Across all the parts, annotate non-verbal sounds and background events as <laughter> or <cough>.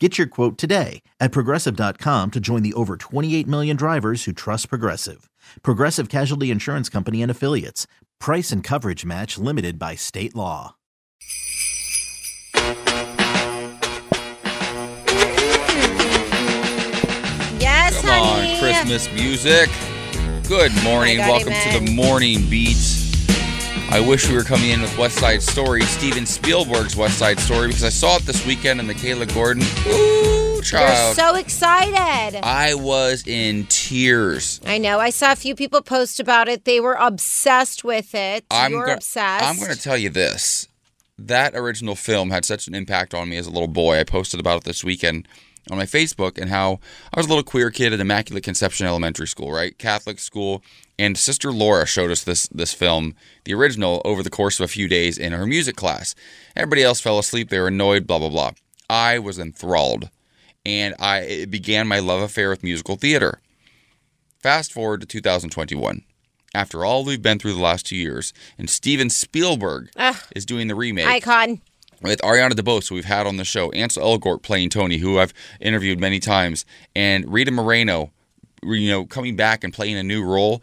Get your quote today at progressive.com to join the over 28 million drivers who trust Progressive. Progressive Casualty Insurance Company and Affiliates. Price and coverage match limited by state law. Yes, Come honey. on, Christmas music. Good morning. God, Welcome amen. to the Morning Beats. I wish we were coming in with West Side Story, Steven Spielberg's West Side Story, because I saw it this weekend and Michaela Gordon. Ooh, child. so excited. I was in tears. I know. I saw a few people post about it. They were obsessed with it. I'm You're obsessed. I'm going to tell you this. That original film had such an impact on me as a little boy. I posted about it this weekend on my Facebook and how I was a little queer kid at Immaculate Conception Elementary School, right? Catholic school. And Sister Laura showed us this this film, the original, over the course of a few days in her music class. Everybody else fell asleep. They were annoyed, blah, blah, blah. I was enthralled. And I it began my love affair with musical theater. Fast forward to 2021. After all we've been through the last two years, and Steven Spielberg Ugh. is doing the remake Icon. with Ariana DeBose, who we've had on the show, Ansel Elgort playing Tony, who I've interviewed many times, and Rita Moreno, you know, coming back and playing a new role.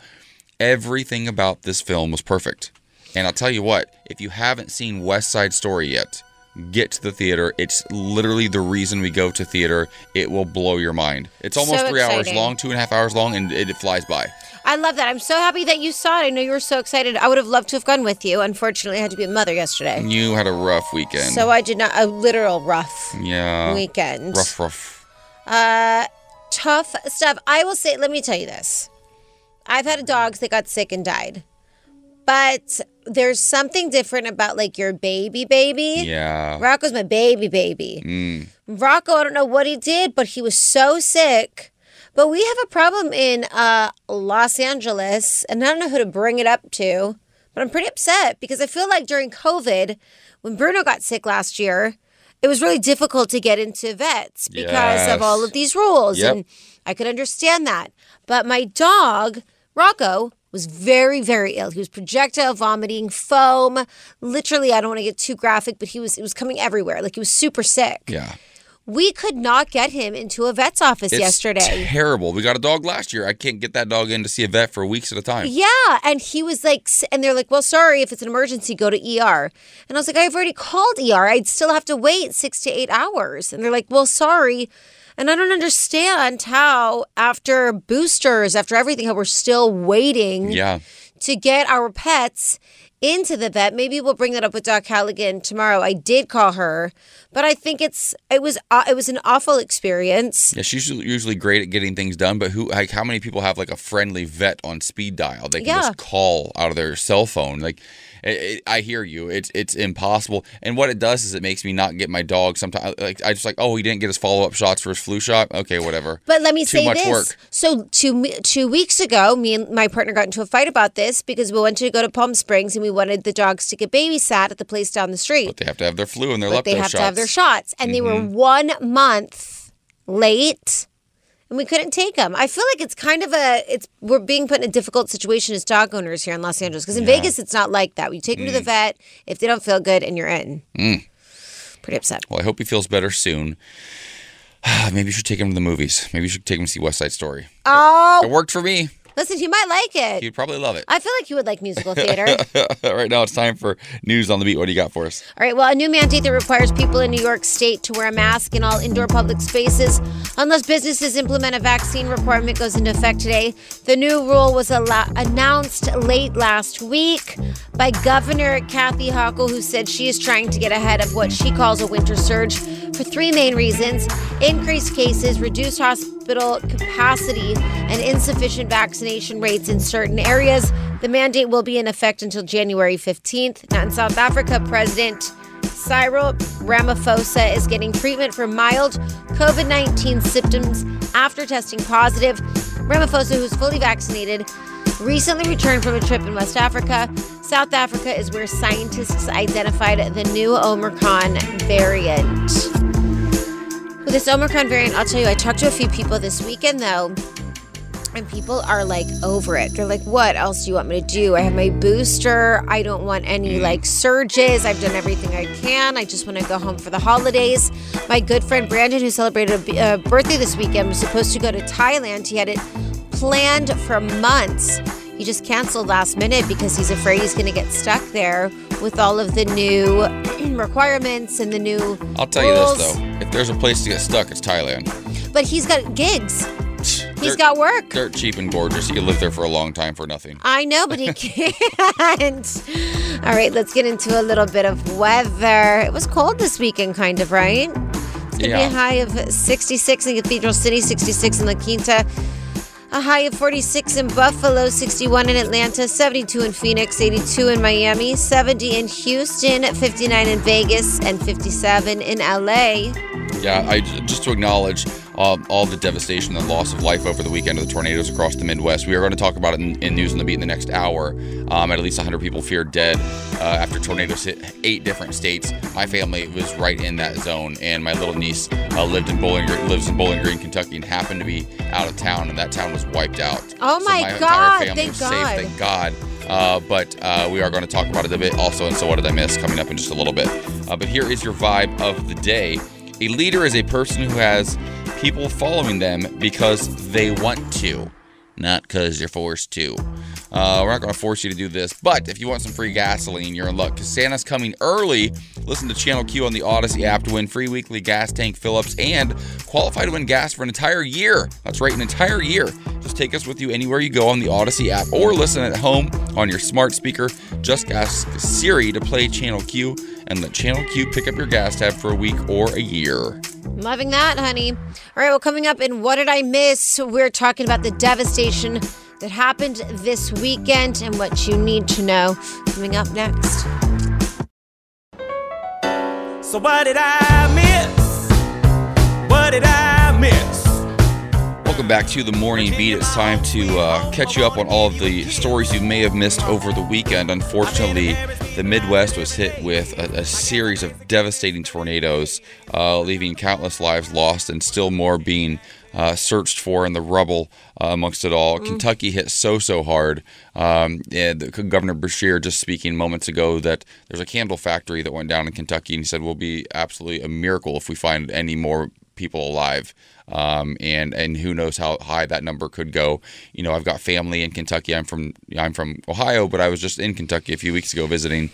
Everything about this film was perfect. And I'll tell you what, if you haven't seen West Side Story yet, get to the theater. It's literally the reason we go to theater. It will blow your mind. It's almost So three hours long, two and a half hours long, and it, it flies by. I love that. I'm so happy that you saw it. I know you were so excited. I would have loved to have gone with you. Unfortunately, I had to be a mother yesterday. You had a rough weekend. So I did not, a literal rough yeah. weekend. Rough, rough. Uh, tough stuff. I will say, let me tell you this. I've had dogs that got sick and died. But there's something different about like your baby baby. Yeah. Rocco's my baby baby. Mm. Rocco, I don't know what he did, but he was so sick. But we have a problem in uh, Los Angeles, and I don't know who to bring it up to, but I'm pretty upset because I feel like during COVID, when Bruno got sick last year, it was really difficult to get into vets because of all of these rules. Yep. And I could understand that. But my dog, Rocco, was very, very ill. He was projectile vomiting, foam. Literally, I don't want to get too graphic, but he was it was coming everywhere. Like he was super sick. Yeah. We could not get him into a vet's office It's yesterday. terrible. We got a dog last year. I can't get that dog in to see a vet for weeks at a time. Yeah, and he was like, and they're like, well, sorry, if it's an emergency, go to ER. And I was like, I've already called ER. I'd still have to wait six to eight hours. And they're like, well, sorry. And I don't understand how, after boosters, after everything, how we're still waiting Yeah. to get our pets into the vet. Maybe we'll bring that up with Doc Halligan tomorrow. I did call her, but I think it's it was uh, it was an awful experience. Yeah, she's usually- great at getting things done, but who like how many people have like a friendly vet on speed dial? They can Yeah. just call out of their cell phone. Like it, it, I hear you. It's it's impossible. And what it does is it makes me not get my dog sometimes like I just like, "Oh, he didn't get his follow-up shots for his flu shot." Okay, whatever. But let me Too say much this. work. So two two weeks ago, me and my partner got into a fight about this because we wanted to go to Palm Springs and we wanted the dogs to get babysat at the place down the street. But they have to have their flu and their but they have shots. to have their shots, and they were Mm-hmm. one month late. And we couldn't take them. I feel like it's kind of a it's we're being put in a difficult situation as dog owners here in Los Angeles because in Vegas it's not like that. You take them to Mm. the vet if they don't feel good and you're in. Mm. Pretty upset. Well, I hope he feels better soon. <sighs> Maybe you should take him to the movies. Maybe you should take him to see West Side Story. Oh, It worked for me. Listen, you might like it. You'd probably love it. I feel like you would like musical theater. <laughs> right now, it's time for news on the beat. What do you got for us? All right, well, a new mandate that requires people in New York State to wear a mask in all indoor public spaces unless businesses implement a vaccine requirement goes into effect today. The new rule was allo- announced late last week by Governor Kathy Hochul, who said she is trying to get ahead of what she calls a winter surge for three main reasons increased cases, reduced hospital capacity, and insufficient vaccination rates in certain areas. The mandate will be in effect until January 15th. Now, in South Africa, President Cyril Ramaphosa is getting treatment for mild COVID 19 symptoms after testing positive. Ramaphosa, who's fully vaccinated, recently returned from a trip in West Africa. South Africa is where scientists identified the new Omicron variant. With this Omicron variant, I'll tell you, I talked to a few people this weekend though, and people are like over it. They're like, what else do you want me to do? I have my booster. I don't want any mm. like surges. I've done everything I can. I just want to go home for the holidays. My good friend Brandon, who celebrated a b- a birthday this weekend, was supposed to go to Thailand. He had it planned for months. He just canceled last minute because he's afraid he's going to get stuck there with all of the new requirements and the new. I'll tell you this though: if there's a place to get stuck, it's Thailand. But he's got gigs. He's Dirt- got work. dirt cheap and gorgeous. You can live there for a long time for nothing. I know, but he <laughs> can't. All right, let's get into a little bit of weather. It was cold this weekend, kind of, right? It's going to be a high of 66 in Cathedral City, 66 in La Quinta, a high of 46 in Buffalo, 61 in Atlanta, 72 in Phoenix, 82 in Miami, 70 in Houston, 59 in Vegas, and 57 in LA. Yeah, I just to acknowledge um, all the devastation and loss of life over the weekend of the tornadoes across the Midwest. We are going to talk about it in, in news on the beat in the next hour. Um, at least 100 people feared dead uh, after tornadoes hit eight different states. My family was right in that zone, and my little niece uh, lived in Bowling Green, lives in Bowling Green, Kentucky, and happened to be out of town, and that town was wiped out. Oh So my my God, thank God. safe, thank God. Uh, but uh, we are going to talk about it a bit also, and so what did I miss coming up in just a little bit. Uh, but here is your vibe of the day. A leader is a person who has people following them because they want to, not because you're forced to. Uh, we're not going to force you to do this, but if you want some free gasoline, you're in luck because Santa's coming early. Listen to Channel Q on the Audacy app to win free weekly gas tank fill-ups and qualify to win gas for an entire year. That's right, an entire year. Just take us with you anywhere you go on the Audacy app or listen at home on your smart speaker. Just ask Siri to play Channel Q and let Channel Q pick up your gas tab for a week or a year. Loving that, honey. All right, well, coming up in What Did I Miss? We're talking about the devastation that happened this weekend and what you need to know. Coming up next. So what did I miss? What did I miss? Welcome back to the morning beat. It's time to uh, catch you up on all of the stories you may have missed over the weekend. Unfortunately, the Midwest was hit with a, a series of devastating tornadoes, uh, leaving countless lives lost and still more being uh, searched for in the rubble uh, amongst it all. Kentucky hit so so hard. Um, and the- Governor Beshear just speaking moments ago that there's a candle factory that went down in Kentucky, and he said we'll be absolutely a miracle if we find any more people alive. Um, and and who knows how high that number could go. You know, I've got family in Kentucky. I'm from I'm from Ohio, but I was just in Kentucky a few weeks ago visiting.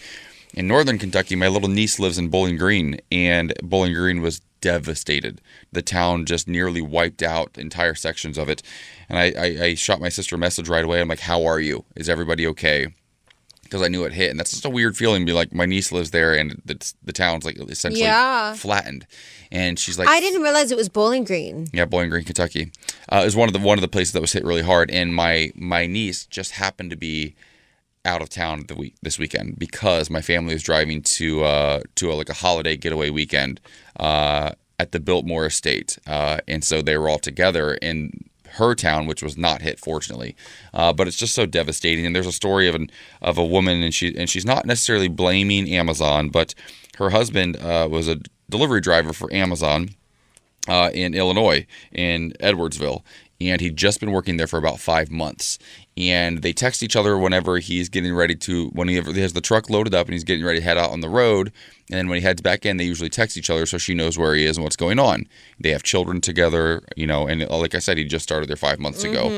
In northern Kentucky, my little niece lives in Bowling Green, and Bowling Green was devastated. The town just nearly wiped out entire sections of it. And I, I, I shot my sister a message right away. I'm like, "How are you? Is everybody okay?" Because I knew it hit, and that's just a weird feeling. to Be like, my niece lives there, and the, the town's like essentially Yeah. flattened. And she's like, I didn't realize it was Bowling Green. yeah, Bowling Green, Kentucky. Uh, is one of the one of the places that was hit really hard, and my my niece just happened to be out of town the week this weekend because my family was driving to uh, to a, like a holiday getaway weekend uh, at the Biltmore Estate, uh, and so they were all together in her town, which was not hit, fortunately. Uh, but it's just so devastating. And there's a story of an of a woman, and she and she's not necessarily blaming Amazon, but her husband uh, was a delivery driver for Amazon uh, in Illinois, in Edwardsville. And he'd just been working there for about five months. And they text each other whenever he's getting ready to, when he has the truck loaded up and he's getting ready to head out on the road. And then when he heads back in, they usually text each other so she knows where he is and what's going on. They have children together, you know, and like I said, he just started there five months ago.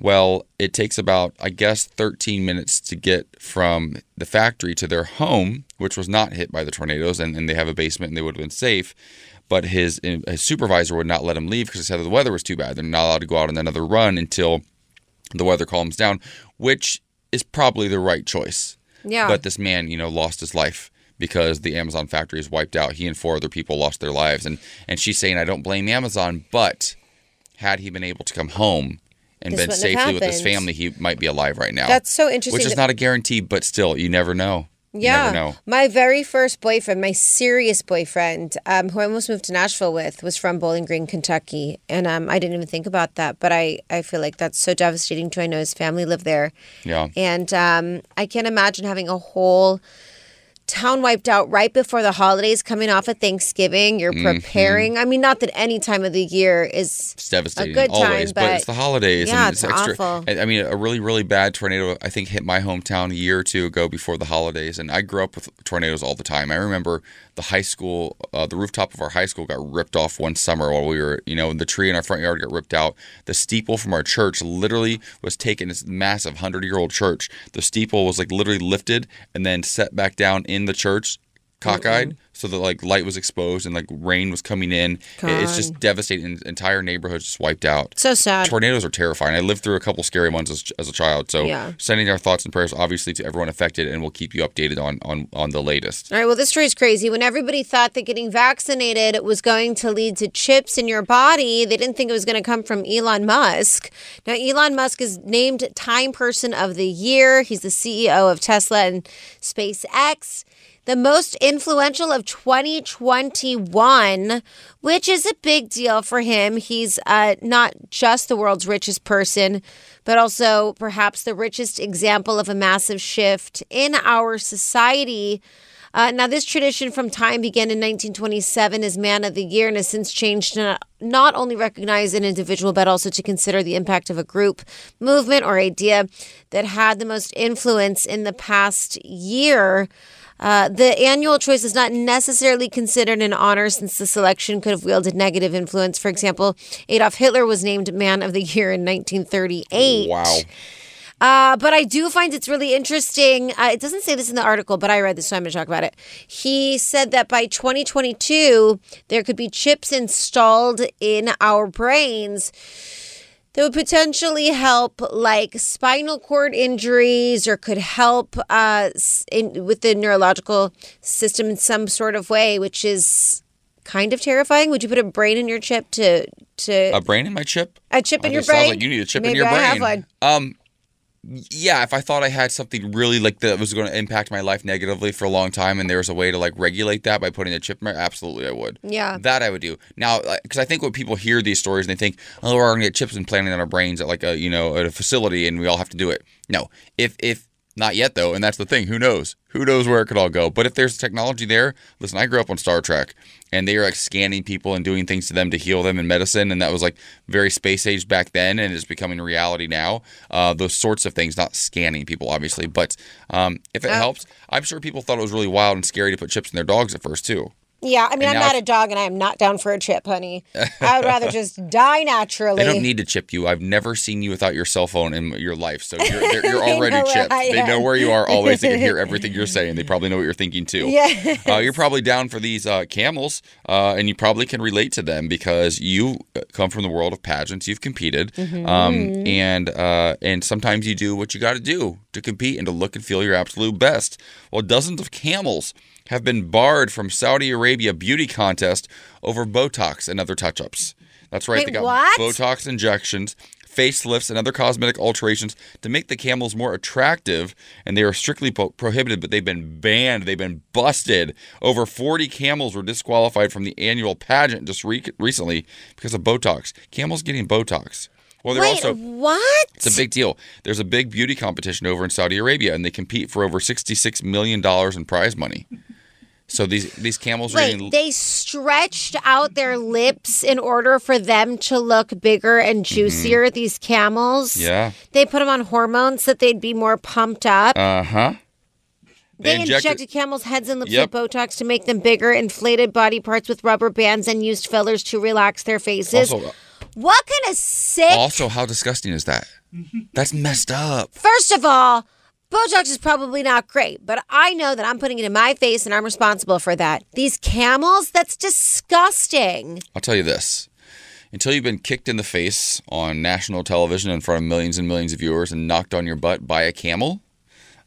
Well, it takes about, I guess, 13 minutes to get from the factory to their home, which was not hit by the tornadoes, and, and they have a basement and they would have been safe. But his, his supervisor would not let him leave because he said the weather was too bad. They're not allowed to go out on another run until the weather calms down, which is probably the right choice. Yeah. But this man, you know, lost his life because the Amazon factory is wiped out. He and four other people lost their lives. And, and she's saying, I don't blame Amazon, but had he been able to come home and This been safely with his family, he might be alive right now. That's so interesting Which is that- not a guarantee, but still, you never know. Yeah. My very first boyfriend, my serious boyfriend, um, who I almost moved to Nashville with, was from Bowling Green, Kentucky. And um, I didn't even think about that. But I, I feel like that's so devastating too. I know his family lived there. Yeah. And um, I can't imagine having a whole town wiped out right before the holidays, coming off of Thanksgiving. You're Mm-hmm. preparing. I mean, not that any time of the year is It's devastating good time, always, but, it's the holidays Yeah, and it's, it's extra. awful. I I mean, a really, really bad tornado I think hit my hometown a year or two ago before the holidays, and I grew up with tornadoes all the time. I remember the high school, uh, the rooftop of our high school got ripped off one summer while we were, you know, the tree in our front yard got ripped out. The steeple from our church literally was taken. This massive hundred-year-old church. The steeple was like literally lifted and then set back down in the church cockeyed so that like light was exposed and like rain was coming in It- it's just devastating entire neighborhoods just wiped out so sad. tornadoes are terrifying i lived through a couple scary ones as, as a child so Yeah. sending our thoughts and prayers obviously to everyone affected and we'll keep you updated on on on the latest All right, well, this story is crazy. When everybody thought that getting vaccinated was going to lead to chips in your body, they didn't think it was going to come from Elon Musk. Now, Elon Musk is named Time Person of the Year. He's the CEO of Tesla and SpaceX. The most influential of 2021, which is a big deal for him. He's uh, not just the world's richest person, but also perhaps the richest example of a massive shift in our society. Uh, now, this tradition from time began in 1927 as Man of the Year and has since changed to not, not only recognize an individual, but also to consider the impact of a group, movement, or idea that had the most influence in the past year. Uh, the annual choice is not necessarily considered an honor since the selection could have wielded negative influence. For example, Adolf Hitler was named Man of the Year in 1938. wow Uh, but I do find it's really interesting. Uh, it doesn't say this in the article, but I read this, so I'm going to talk about it. He said that by 2022, there could be chips installed in our brains that would potentially help like spinal cord injuries or could help uh, in, with the neurological system in some sort of way, which is kind of terrifying. Would you put a brain in your chip to to a brain in my chip a chip in Okay, your sounds brain? like you need a chip Maybe in your I brain have one. um yeah if i thought i had something really like that was going to impact my life negatively for a long time and there was a way to like regulate that by putting a chip in my absolutely i would. Yeah. that i would do. Now because i think when people hear these stories and they think oh we're going to get chips implanted in our brains at like a you know at a facility and we all have to do it. No. If if not yet though and that's the thing. Who knows? Who knows where it could all go? But if there's technology there listen i grew up on star trek and they were like scanning people and doing things to them to heal them in medicine and that was like very space age back then and is becoming reality now. Uh, those sorts of things not scanning people obviously but um, if it helps i'm sure people thought it was really wild and scary to put chips in their dogs at first too Yeah, I mean, And I'm not if- a dog, and I am not down for a chip, honey. I would rather just <laughs> die naturally. They don't need to chip you. I've never seen you without your cell phone in your life, so you're, <laughs> you're already chipped. They know where you are always. They can hear <laughs> everything you're saying. They probably know what you're thinking too. Yeah. Uh, you're probably down for these uh, camels, uh, and you probably can relate to them because you uh, come from the world of pageants. You've competed, Mm-hmm. um, and uh, and sometimes you do what you got to do to compete and to look and feel your absolute best. Well, dozens of camels have been barred from Saudi Arabia beauty contest over Botox and other touch-ups. That's right. Wait, they got what? Botox injections, facelifts, and other cosmetic alterations to make the camels more attractive, and they are strictly po- prohibited. But they've been banned. They've been busted. Over 40 camels were disqualified from the annual pageant just re- recently because of Botox. Camels getting Botox. Well, they're Wait, also what? it's a big deal. There's a big beauty competition over in Saudi Arabia, and they compete for over sixty-six million dollars in prize money. So these these camels are Wait, they stretched out their lips in order for them to look bigger and juicier. These camels. Mm-hmm. yeah, They put them on hormones that they'd be more pumped up. uh huh. they injected- injected, camels' heads and lips Yep. with Botox to make them bigger, inflated body parts with rubber bands, and used fillers to relax their faces. Also, what kind of sick? also, how disgusting is that? That's messed up. First of all, Botox is probably not great, but I know that I'm putting it in my face and I'm responsible for that. These camels, that's disgusting. I'll tell you this. Until you've been kicked in the face on national television in front of millions and millions of viewers and knocked on your butt by a camel,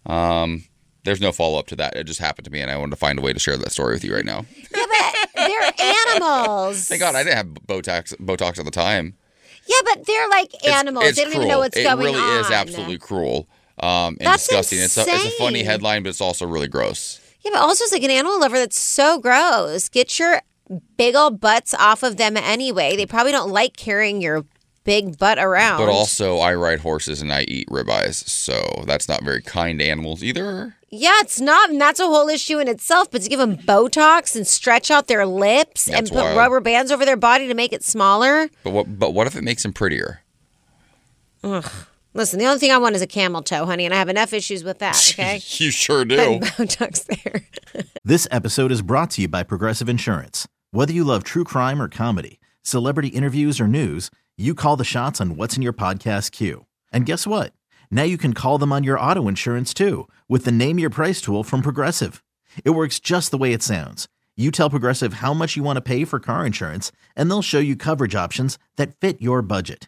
um, there's no follow up to that. It just happened to me, and I wanted to find a way to share that story with you right now. Yeah, but they're <laughs> animals. Thank God I didn't have Botox Botox at the time. Yeah, but they're like animals. It's they don't even know cruel. what's it going on. It really is absolutely cruel um, and That's disgusting. It's a, it's a funny headline, but it's also really gross. Yeah, but also it's like an animal lover that's so gross. Get your big old butts off of them anyway. They probably don't like carrying your big butt around. But also, I ride horses and I eat ribeyes, so that's not very kind to animals either. Yeah, it's not, and that's a whole issue in itself. But to give them Botox and stretch out their lips and put wild. rubber bands over their body to make it smaller. But what? But what if it makes them prettier? Listen, the only thing I want is a camel toe, honey, and I have enough issues with that. <laughs> Okay, you sure do. Putting <laughs> Botox there. <laughs> This episode is brought to you by Progressive Insurance. Whether you love true crime or comedy, celebrity interviews or news, you call the shots on what's in your podcast queue. And guess what? Now you can call them on your auto insurance too with the Name Your Price tool from Progressive. It works just the way it sounds. You tell Progressive how much you want to pay for car insurance, and they'll show you coverage options that fit your budget.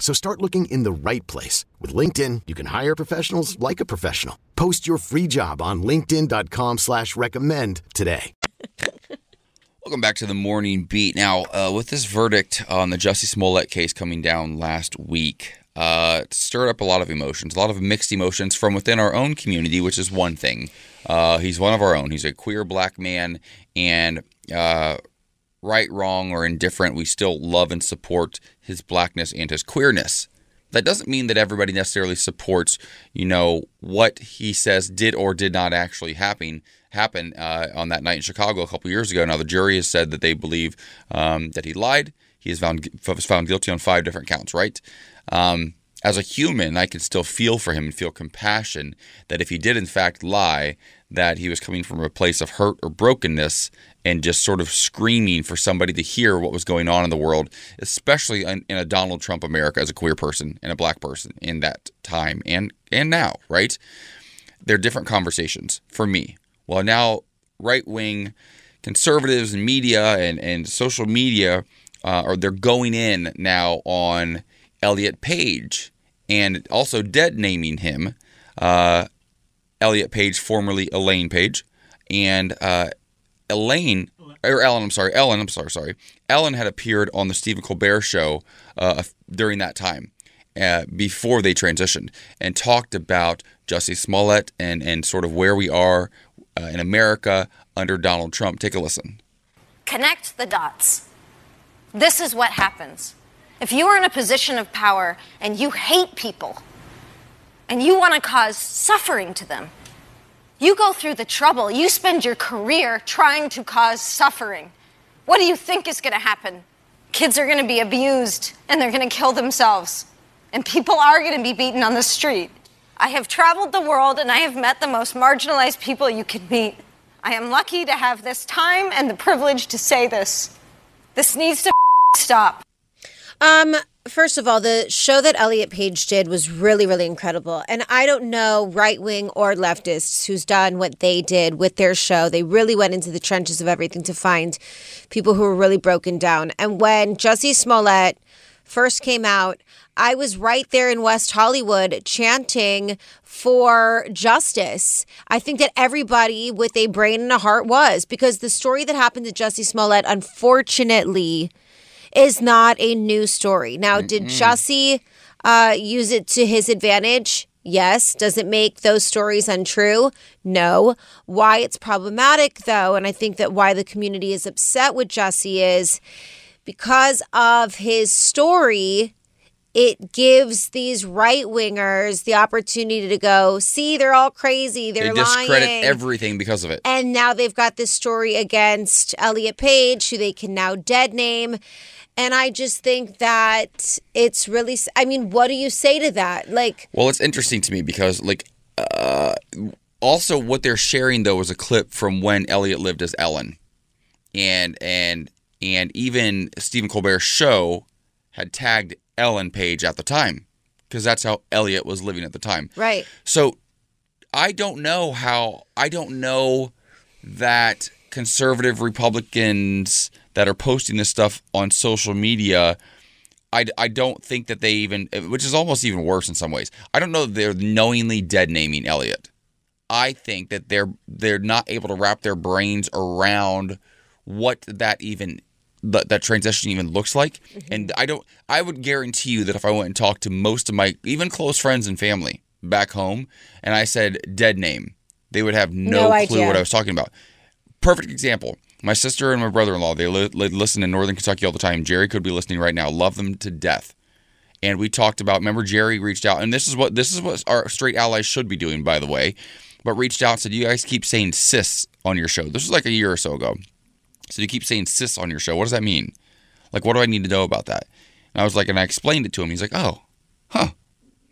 So start looking in the right place. With LinkedIn, you can hire professionals like a professional. Post your free job on linkedin.com slash recommend today. <laughs> Welcome back to the morning beat. Now, uh, with this verdict on the Jussie Smollett case coming down last week, uh, it stirred up a lot of emotions, a lot of mixed emotions from within our own community, which is one thing. Uh, he's one of our own. He's a queer black man, and uh, right, wrong, or indifferent, we still love and support his blackness and his queerness. That doesn't mean that everybody necessarily supports, you know, what he says did or did not actually happen happen uh, on that night in Chicago a couple years ago. Now the jury has said that they believe um, that he lied. He is found was found guilty on five different counts. Right. Um, as a human, I can still feel for him and feel compassion that if he did in fact lie, that he was coming from a place of hurt or brokenness and just sort of screaming for somebody to hear what was going on in the world, especially in, in a Donald Trump America as a queer person and a black person in that time and and now, right? They're different conversations for me. Well, now right wing conservatives and media and, and social media uh, are they're going in now on Elliot Page and also dead naming him uh, Elliot Page, formerly Elaine Page, and uh, Elaine or Ellen. I'm sorry, Ellen. I'm sorry, sorry. Ellen had appeared on the Stephen Colbert show uh, during that time. Uh, before they transitioned and talked about Jussie Smollett and, and sort of where we are uh, in America under Donald Trump. Take a listen. Connect the dots. This is what happens. If you are in a position of power and you hate people and you want to cause suffering to them, you go through the trouble. You spend your career trying to cause suffering. What do you think is going to happen? Kids are going to be abused and they're going to kill themselves. And people are going to be beaten on the street. I have traveled the world and I have met the most marginalized people you could meet. I am lucky to have this time and the privilege to say this. This needs to stop. Um, First of all, the show that Elliot Page did was really, really incredible. And I don't know right wing or leftists who's done what they did with their show. They really went into the trenches of everything to find people who were really broken down. And when Jussie Smollett first came out, I was right there in West Hollywood chanting for justice. I think that everybody with a brain and a heart was because the story that happened to Jussie Smollett, unfortunately, is not a new story. Now, did Jussie uh, use it to his advantage? Yes. Does it make those stories untrue? No. Why it's problematic, though, and I think that why the community is upset with Jussie is because of his story. It gives these right wingers the opportunity to go, see, they're all crazy. They're they discredit lying. everything because of it. And now they've got this story against Elliot Page, who they can now dead name. And I just think that it's really, I mean, what do you say to that? Like, Well, it's interesting to me because, like, uh, also what they're sharing though is a clip from when Elliot lived as Ellen, and and and even Stephen Colbert's show had tagged Ellen Page at the time because that's how Elliot was living at the time. right. So I don't know how I don't know that conservative Republicans that are posting this stuff on social media I, I don't think that they even which is almost even worse in some ways. I don't know that they're knowingly dead naming Elliot. I think that they're they're not able to wrap their brains around what that even that, that transition even looks like. Mm-hmm. And I don't I would guarantee you that if I went and talked to most of my even close friends and family back home and I said dead name, they would have no, No clue idea. what I was talking about. Perfect example. My sister and my brother-in-law, they li- li- listen in Northern Kentucky all the time. Jerry could be listening right now. Love them to death. And we talked about remember Jerry reached out and this is what this is what our straight allies should be doing by the way but reached out and said you guys keep saying cis on your show. This was like a year or so ago. So you keep saying cis on your show. What does that mean? Like what do I need to know about that? And I was like and I explained it to him. He's like oh huh.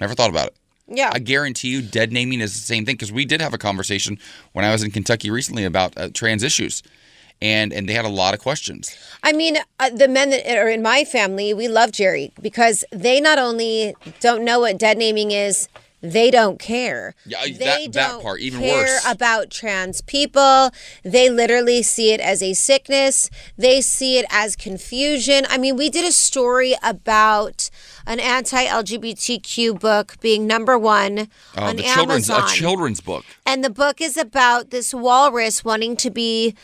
Never thought about it. Yeah. I guarantee you dead naming is the same thing because we did have a conversation when I was in Kentucky recently about uh, trans issues and and they had a lot of questions I mean, uh, the men that are in my family, we love Jerry because they not only don't know what dead naming is, they don't care. Yeah, that- they that don't part, even worse. care worse. about trans people. They literally see it as a sickness. They see it as confusion. I mean, we did a story about an anti-LGBTQ book being number one uh, on the children's Amazon. a children's book And the book is about this walrus wanting to be,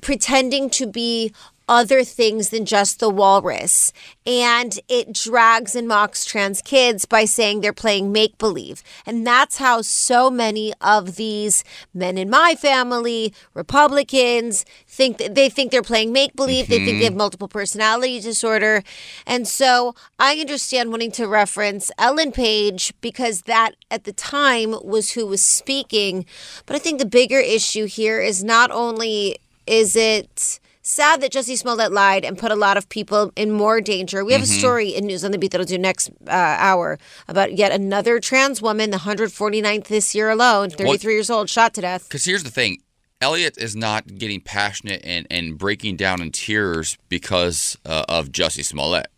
pretending to be other things than just the walrus. And it drags and mocks trans kids by saying they're playing make believe. And that's how so many of these men in my family, Republicans, think that they think they're playing make believe. They think they have mm-hmm. multiple personality disorder. And so I understand wanting to reference Ellen Page because that at the time was who was speaking. But I think the bigger issue here is not only is it sad that Jussie Smollett lied and put a lot of people in more danger. We have a story in News on the Beat that'll do next uh, hour about yet another trans woman, the 149th this year alone, 33 years old, shot to death. Because here's the thing Elliot is not getting passionate and, and breaking down in tears because uh, of Jussie Smollett.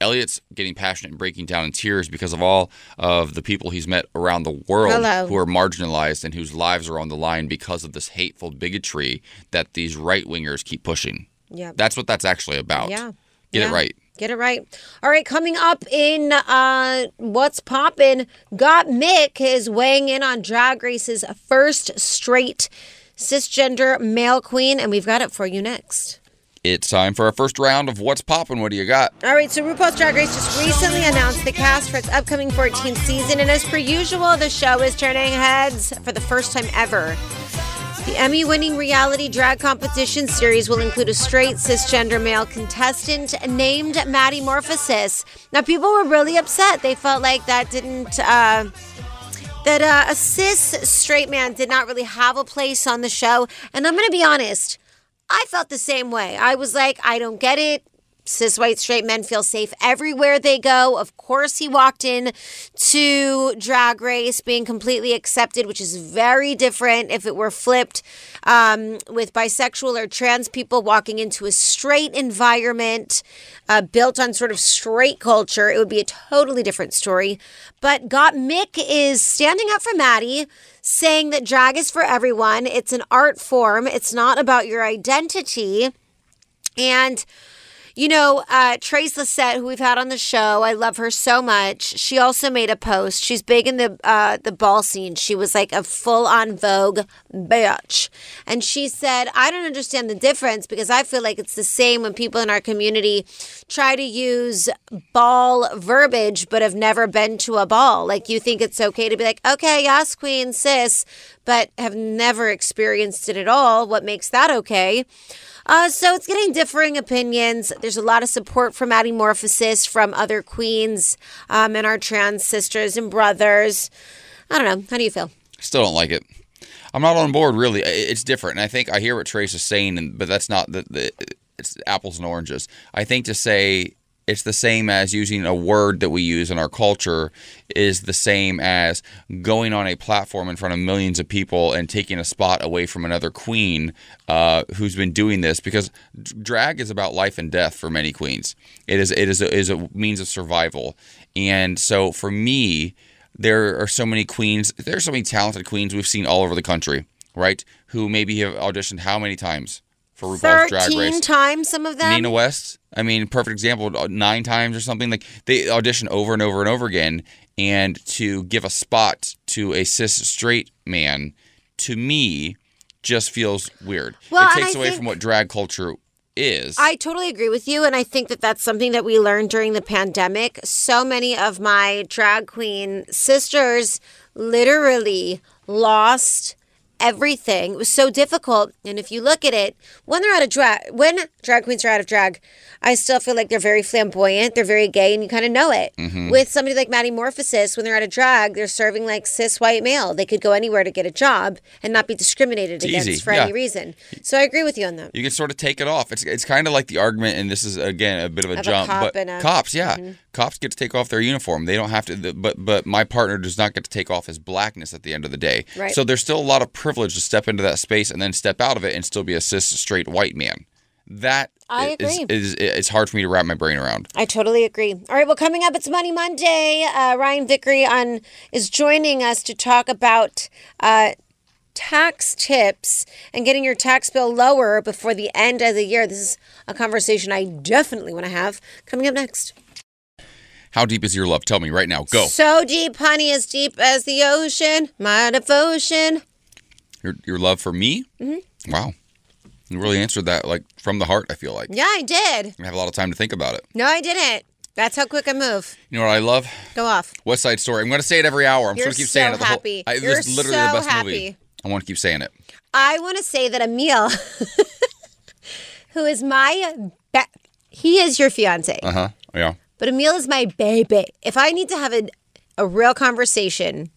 Elliot's getting passionate and breaking down in tears because of all of the people he's met around the world Hello. who are marginalized and whose lives are on the line because of this hateful bigotry that these right wingers keep pushing. Yeah. That's what that's actually about. Yeah. Get Yeah. it right. Get it right. All right, coming up in uh, What's Poppin', Gottmik is weighing in on Drag Race's first straight cisgender male queen, and we've got it for you next. It's time for our first round of What's Poppin'. What do you got? All right, so RuPaul's Drag Race just recently announced the cast for its upcoming 14th season, and as per usual, the show is turning heads for the first time ever. The Emmy winning reality drag competition series will include a straight cisgender male contestant named Maddie Morphosis. Now, people were really upset. They felt like that didn't. Uh, that uh, a cis straight man did not really have a place on the show. And I'm going to be honest, I felt the same way. I was like, I don't get it. cis white straight men feel safe everywhere they go. Of course, he walked in to Drag Race being completely accepted, which is very different if it were flipped um, with bisexual or trans people walking into a straight environment uh, built on sort of straight culture. It would be a totally different story. But Gottmik is standing up for Maddie, saying that drag is for everyone. It's an art form, it's not about your identity. And you know, uh, Trace Lysette, who we've had on the show, I love her so much. She also made a post. She's big in the uh, the ball scene. She was like a full on Vogue bitch, and she said, "I don't understand the difference because I feel like it's the same when people in our community try to use ball verbiage but have never been to a ball. Like you think it's okay to be like, okay, yes, queen, sis, but have never experienced it at all. What makes that okay?" Uh, so it's getting differing opinions. There's a lot of support from Morphosis from other queens um, and our trans sisters and brothers. I don't know. How do you feel? Still don't like it. I'm not on board really. It's different, and I think I hear what Trace is saying, but that's not the, the it's apples and oranges. I think to say it's the same as using a word that we use in our culture is the same as going on a platform in front of millions of people and taking a spot away from another queen uh, who's been doing this because drag is about life and death for many queens. It is it is a, is a means of survival, and so for me, there are so many queens. There are so many talented queens we've seen all over the country, right? Who maybe have auditioned how many times for RuPaul's Drag Race? Thirteen times, some of them. Nina West. I mean, perfect example. uh, Nine times or something like they audition over and over and over again, and to give a spot to a cis straight man, to me, just feels weird. Well, it takes away from what drag culture is. I totally agree with you. And I think that that's something that we learned during the pandemic. So many of my drag queen sisters literally lost everything. It was so difficult. And if you look at it, when they're out of drag, when drag queens are out of drag, I still feel like they're very flamboyant. They're very gay, and you kind of know it. Mm-hmm. With somebody like Maddie Morphosis, when they're out of drag, they're serving like cis white male. They could go anywhere to get a job and not be discriminated It's against easy, for yeah. any reason. So I agree with you on that. you can sort of take it off. It's it's kind of like the argument, and this is again a bit of a Of a jump, cop but a- Mm-hmm. cops, yeah, cops get to take off their uniform. They don't have to. But but my partner does not get to take off his blackness at the end of the day. Right. So there's still a lot of privilege to step into that space and then step out of it and still be a cis straight white man. That I is- agree. is, it's hard for me to wrap my brain around. I totally agree. All right, well, coming up, it's Money Monday. Uh, Ryan Vickery on is joining us to talk about uh, tax tips and getting your tax bill lower before the end of the year. This is a conversation I definitely want to have. Coming up next. How deep is your love? Tell me right now. Go. So deep, honey, as deep as the ocean. My devotion. Your your love for me? Mm-hmm. Wow. You really answered that like from the heart. I feel like Yeah, I did. I have a lot of time to think about it. No, I didn't. That's how quick I move. You know what I love? Go off. West Side Story. I'm going to say it every hour. I'm You're going to keep so saying it. The happy. Whole, I, You're this is literally so the best movie. I want to keep saying it. I want to say that Emil, <laughs> who is my, he is your fiance. Uh huh. Yeah. But Emil is my baby. If I need to have a, a real conversation,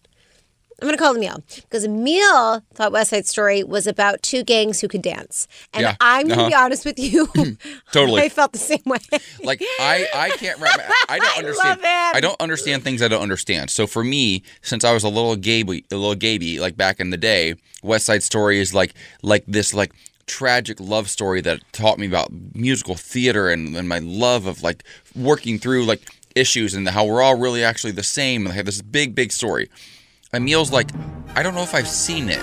I'm going to call Emil because Emil thought West Side Story was about two gangs who could dance. And Yeah. I'm going to be Uh-huh. honest with you. <laughs> Totally. I felt the same way. Like I, I can't wrap. I don't <laughs> I understand. love him. I don't understand things I don't understand. So for me, since I was a little gaby, a little gaby, like back in the day, West Side Story is like like this like tragic love story that taught me about musical theater and, and my love of like working through like issues and how we're all really actually the same and they have this big big story. Emil's like, I don't know if I've seen it.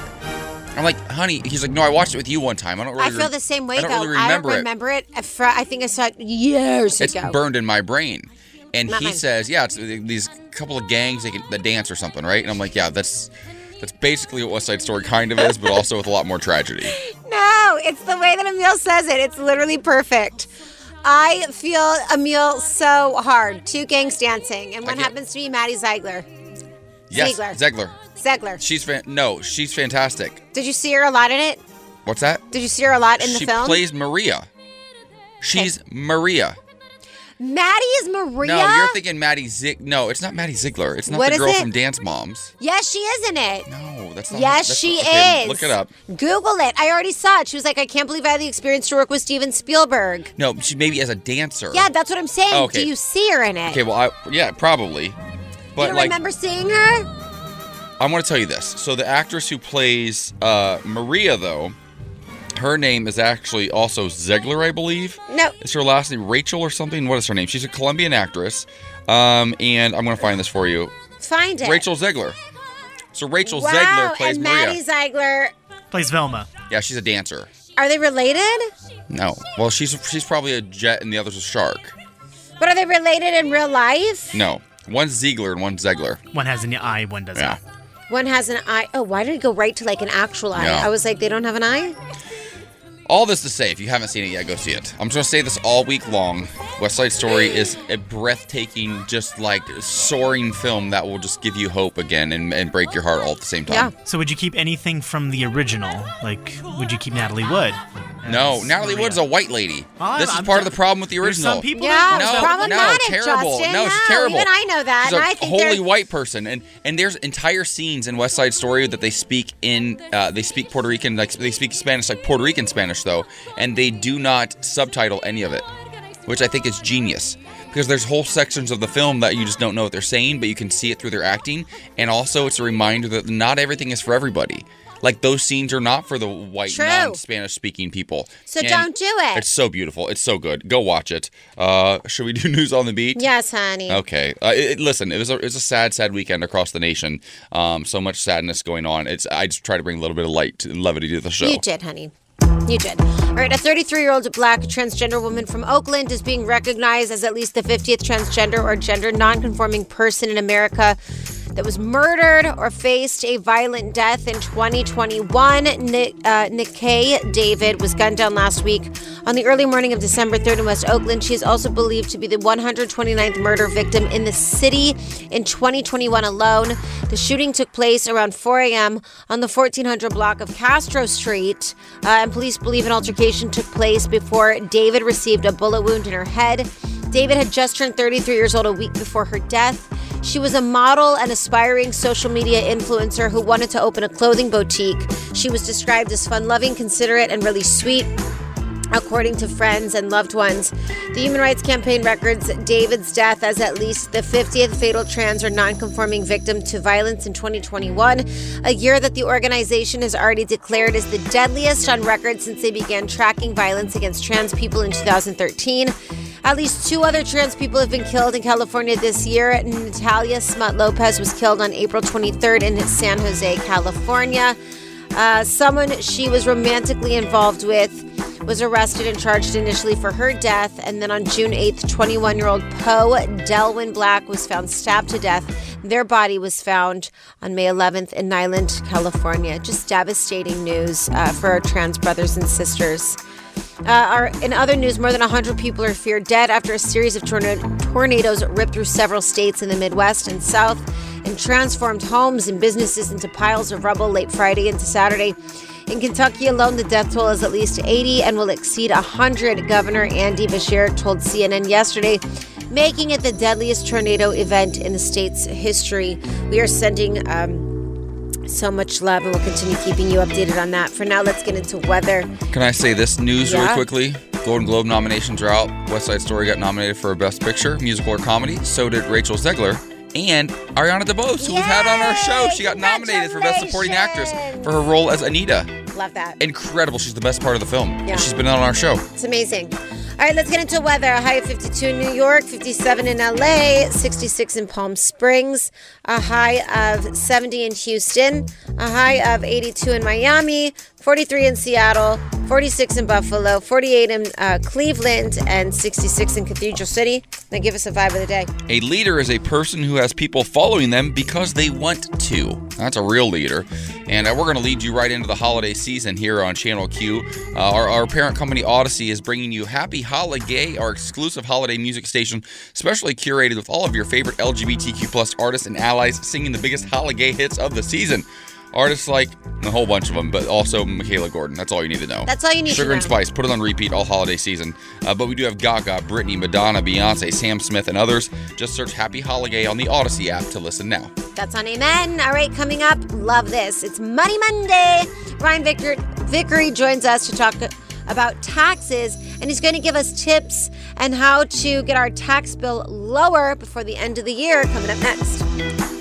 I'm like, honey. He's like, no, I watched it with you one time. I don't really. I feel the same way I don't though. really I remember don't it. remember it. I fr- I think I saw it years It's ago. burned in my brain. And Not he mine. says, yeah, it's these couple of gangs that, can, that dance or something, right? And I'm like, yeah, that's that's basically what West Side Story kind of is, but also with a lot more tragedy. <laughs> No, it's the way that Emil says it. It's literally perfect. I feel Emil so hard. Two gangs dancing, and can't- happens to be Maddie Ziegler. Yes, Ziegler. Zegler. Ziegler. She's fan- no, she's fantastic. Did you see her a lot in it? What's that? Did you see her a lot in the she film? She plays Maria. She's Maria. Maddie is Maria. No, you're thinking Maddie Zig. No, it's not Maddie Ziegler. It's not What the is girl it? from Dance Moms. yes, she is in it. No, that's not. Yes, that's she not- okay, is. Look it up. Google it. I already saw it. She was like, I can't believe I had the experience to work with Steven Spielberg. No, she maybe as a dancer. Yeah, that's what I'm saying. Oh, okay. Do you see her in it? Okay, well, I, yeah, probably. You But don't like, remember seeing her? I want to tell you this. So the actress who plays uh, Maria, though, her name is actually also Ziegler, I believe. No. Is her last name Rachel or something? What is her name? She's a Colombian actress. Um, and I'm going to find this for you. Find it. Rachel Ziegler. So Rachel wow, Zegler plays and Maria. Maddie Ziegler. Plays Velma. Yeah, she's a dancer. Are they related? No. Well, she's she's probably a jet and the other's a shark. But are they related in real life? No. One's Ziegler and one's Zegler. One has an eye, one doesn't. Yeah. not. One has an eye. Oh, why did it go right to like an actual eye? Yeah. I was like, they don't have an eye? All this to say, if you haven't seen it yet, go see it. I'm just gonna say this all week long. West Side Story is a breathtaking, just like soaring film that will just give you hope again and, and break your heart all at the same time. Yeah. So would you keep anything from the original? Like, would you keep Natalie Wood? No, Natalie Maria? Wood's a white lady. Oh, this I'm- is I'm part of the problem with the original. some people Yeah, that it's don't. no, problematic, no, terrible. Justin. No, she's No, terrible. even I know that, She's and a I think wholly they're- white person, and and there's entire scenes in West Side Story that they speak in. Uh, they speak Puerto Rican, like they speak Spanish, like Puerto Rican Spanish though, and they do not subtitle any of it, which I think is genius. Because there's whole sections of the film that you just don't know what they're saying, but you can see it through their acting, and also it's a reminder that not everything is for everybody. Like those scenes are not for the white, True. non-Spanish speaking people. So And don't do it. It's so beautiful. It's so good. Go watch it. Uh, should we do <laughs> news on the beat? Yes, honey. Okay. Uh, it, it- listen, it was a it was a sad, sad weekend across the nation. Um, so much sadness going on. It's I just try to bring a little bit of light and levity to the show. You did, honey. You did. All right, a 33 year old black transgender woman from Oakland is being recognized as at least the 50th transgender or gender nonconforming person in America that was murdered or faced a violent death in 2021. Nick, uh, Nikai David was gunned down last week on the early morning of December 3rd in West Oakland. She is also believed to be the 129th murder victim in the city in 2021 alone. The shooting took place around 4 a.m. on the 1400 block of Castro Street, uh, and police believe an altercation took place before David received a bullet wound in her head. David had just turned 33 years old a week before her death. She was a model and aspiring social media influencer who wanted to open a clothing boutique. She was described as fun loving, considerate, and really sweet. According to friends and loved ones, the Human Rights Campaign records David's death as at least the 50th fatal trans or nonconforming victim to violence in 2021, a year that the organization has already declared as the deadliest on record since they began tracking violence against trans people in 2013. At least two other trans people have been killed in California this year. Natalia Smut Lopez was killed on April 23rd in San Jose, California. Uh, someone she was romantically involved with was arrested and charged initially for her death. And then on June 8th, 21 year old Poe Delwyn Black was found stabbed to death. Their body was found on May 11th in Niland, California. Just devastating news uh, for our trans brothers and sisters. Uh, in other news, more than 100 people are feared dead after a series of torna- tornadoes ripped through several states in the Midwest and South and transformed homes and businesses into piles of rubble late Friday into Saturday. In Kentucky alone, the death toll is at least 80 and will exceed 100, Governor Andy Beshear told CNN yesterday, making it the deadliest tornado event in the state's history. We are sending um, so much love and we'll continue keeping you updated on that. For now, let's get into weather. Can I say this news Yeah. really quickly? Golden Globe nominations are out. West Side Story got nominated for Best Picture, musical or comedy. So did Rachel Zegler. And Ariana DeBose, who we've had on our show, she got nominated for Best Supporting Actress for her role as Anita. Love that. Incredible. She's the best part of the film. Yeah. She's been on our show. It's amazing. All right, let's get into weather. A high of 52 in New York, 57 in LA, 66 in Palm Springs, a high of 70 in Houston, a high of 82 in Miami, 43 in Seattle, 46 in Buffalo, 48 in uh, Cleveland, and 66 in Cathedral City. Now give us a vibe of the day. A leader is a person who has people following them because they want to. That's a real leader. And uh, we're going to lead you right into the holiday season here on Channel Q. Uh, our, our parent company Audacy is bringing you Happy Holiday, our exclusive holiday music station, specially curated with all of your favorite LGBTQ plus artists and allies singing the biggest holiday hits of the season. Artists like a whole bunch of them, but also Michaela Gordon. That's all you need to know. That's all you need to Sugar and. Spice, put it on repeat all holiday season. Uh, but we do have Gaga, Britney, Madonna, Beyonce, Sam Smith, and others. Just search Happy Holiday on the Audacy app to listen now. That's on Amen. All right, coming up, love this. It's Money Monday. Ryan Vicker, Vickery joins us to talk about taxes, and he's going to give us tips and how to get our tax bill lower before the end of the year. Coming up next.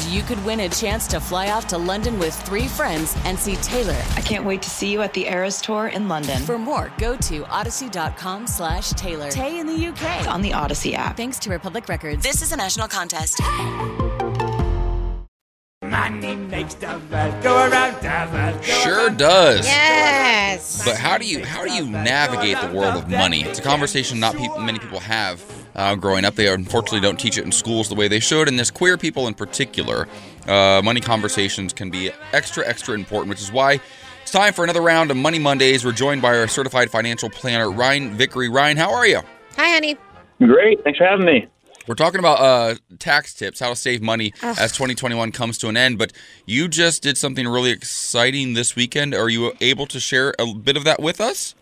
you could win a chance to fly off to London with three friends and see Taylor. I can't wait to see you at the Eras Tour in London. For more, go to audacy.com slash Taylor. Tay in the UK. on the Audacy app. Thanks to Republic Records. This is a national contest. Money makes the world go around, the world go Sure around. does. Yes. But how do you how do you navigate the world of money? It's a conversation not peop many people have uh, growing up. They unfortunately don't teach it in schools the way they should, and there's queer people in particular. Uh, money conversations can be extra extra important, which is why it's time for another round of Money Mondays. We're joined by our certified financial planner Ryan Vickery. Ryan, how are you? Hi, honey. Great. Thanks for having me. We're talking about uh, tax tips, how to save money Ugh. as 2021 comes to an end. But you just did something really exciting this weekend. Are you able to share a bit of that with us?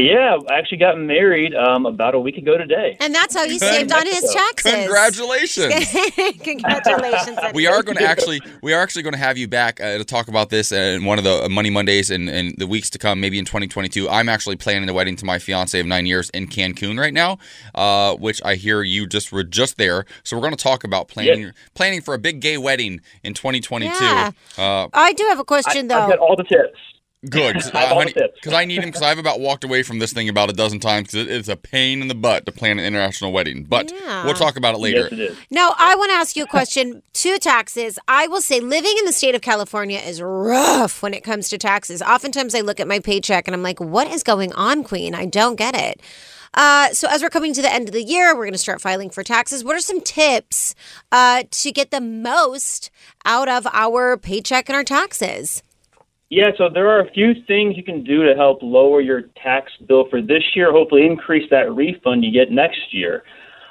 Yeah, I actually got married um, about a week ago today. And that's how he saved on his taxes. Congratulations. <laughs> Congratulations. we are going to actually we are actually going to have you back uh, to talk about this in one of the Money Mondays in, in the weeks to come, maybe in 2022. I'm actually planning the wedding to my fiance of nine years in Cancun right now, uh, which I hear you just were just there. So we're going to talk about planning planning for a big gay wedding in 2022. Yeah. Uh, I do have a question, though. I've got all the tips. Good, I have all the tips. because I need him. Because I've about walked away from this thing about a dozen times because it is a pain in the butt to plan an international wedding. But Yeah. we'll talk about it later. Yes, it is. No, I want to ask you a question <laughs> Two taxes. I will say living in the state of California is rough when it comes to taxes. Oftentimes I look at my paycheck and I'm like, what is going on, Queen? I don't get it. Uh, so as we're coming to the end of the year, we're going to start filing for taxes. What are some tips uh, to get the most out of our paycheck and our taxes? Yeah, so there are a few things you can do to help lower your tax bill for this year, hopefully increase that refund you get next year.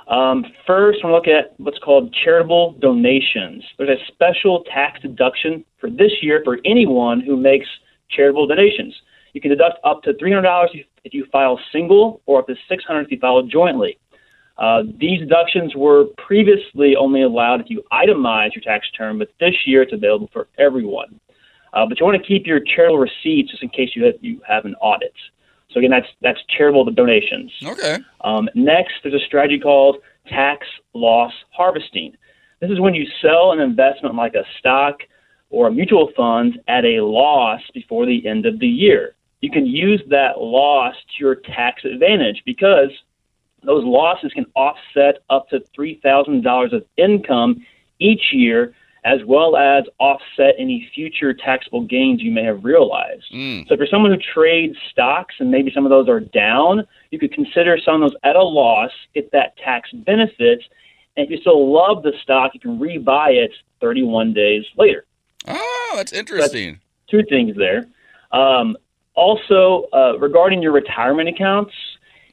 Um, first, we're looking at what's called charitable donations. There's a special tax deduction for this year for anyone who makes charitable donations. You can deduct up to $300 if- if you file single or up to $600 if you file jointly. Uh, these deductions were previously only allowed if you itemize your tax return, but this year it's available for everyone. Uh, but you want to keep your charitable receipts just in case you have, you have an audit. So again, that's that's charitable donations. Okay. Um, next, there's a strategy called tax loss harvesting. This is when you sell an investment like a stock or a mutual fund at a loss before the end of the year. You can use that loss to your tax advantage because those losses can offset up to $3,000 of income each year, as well as offset any future taxable gains you may have realized. So, if you're someone who trades stocks and maybe some of those are down, you could consider selling those at a loss, get that tax benefit, and if you still love the stock, you can rebuy it 31 days later. Oh, that's interesting. Two things there. Um, also, uh, regarding your retirement accounts,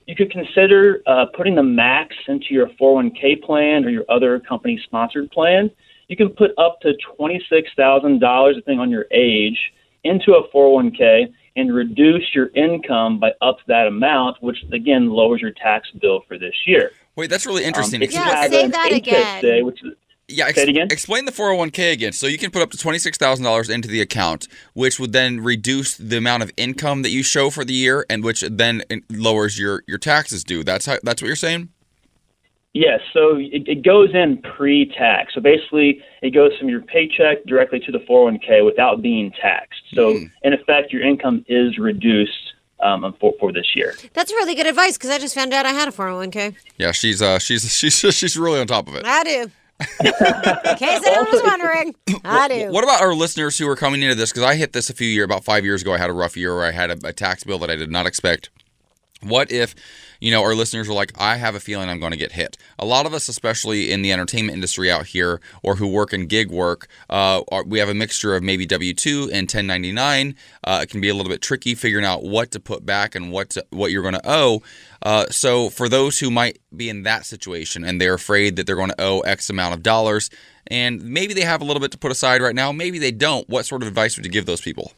you could consider uh, putting the max into your 401k plan or your other company sponsored plan. You can put up to $26,000, depending on your age, into a 401k and reduce your income by up to that amount, which again lowers your tax bill for this year. Wait, that's really interesting. Um, if you Explain- have an Day, which is, Yeah, Say it again? explain the 401k again. So you can put up to $26,000 into the account, which would then reduce the amount of income that you show for the year and which then lowers your your taxes due. That's how that's what you're saying? Yes, so it, it goes in pre-tax. So basically, it goes from your paycheck directly to the 401k without being taxed. So in effect, your income is reduced um, for, for this year. That's really good advice because I just found out I had a 401k. Yeah, she's uh, she's <laughs> she's she's really on top of it. I do. In case anyone was wondering, I do. What about our listeners who are coming into this? Because I hit this a few years, about five years ago. I had a rough year where I had a, a tax bill that I did not expect. What if, you know, our listeners are like, I have a feeling I'm going to get hit. A lot of us, especially in the entertainment industry out here, or who work in gig work, uh, are, we have a mixture of maybe W two and 1099. Uh, it can be a little bit tricky figuring out what to put back and what to, what you're going to owe. Uh, so for those who might be in that situation and they're afraid that they're going to owe X amount of dollars, and maybe they have a little bit to put aside right now, maybe they don't. What sort of advice would you give those people?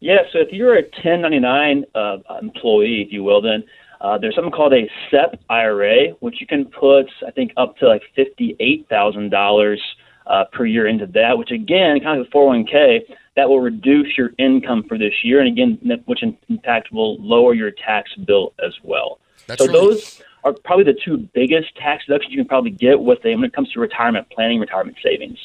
Yeah, so if you're a 1099 uh, employee, if you will, then uh, there's something called a SEP IRA, which you can put, I think, up to like $58,000 uh, per year into that, which again, kind of a 401k, that will reduce your income for this year. And again, which in, in fact will lower your tax bill as well. That's so really- those are probably the two biggest tax deductions you can probably get with them when it comes to retirement planning, retirement savings.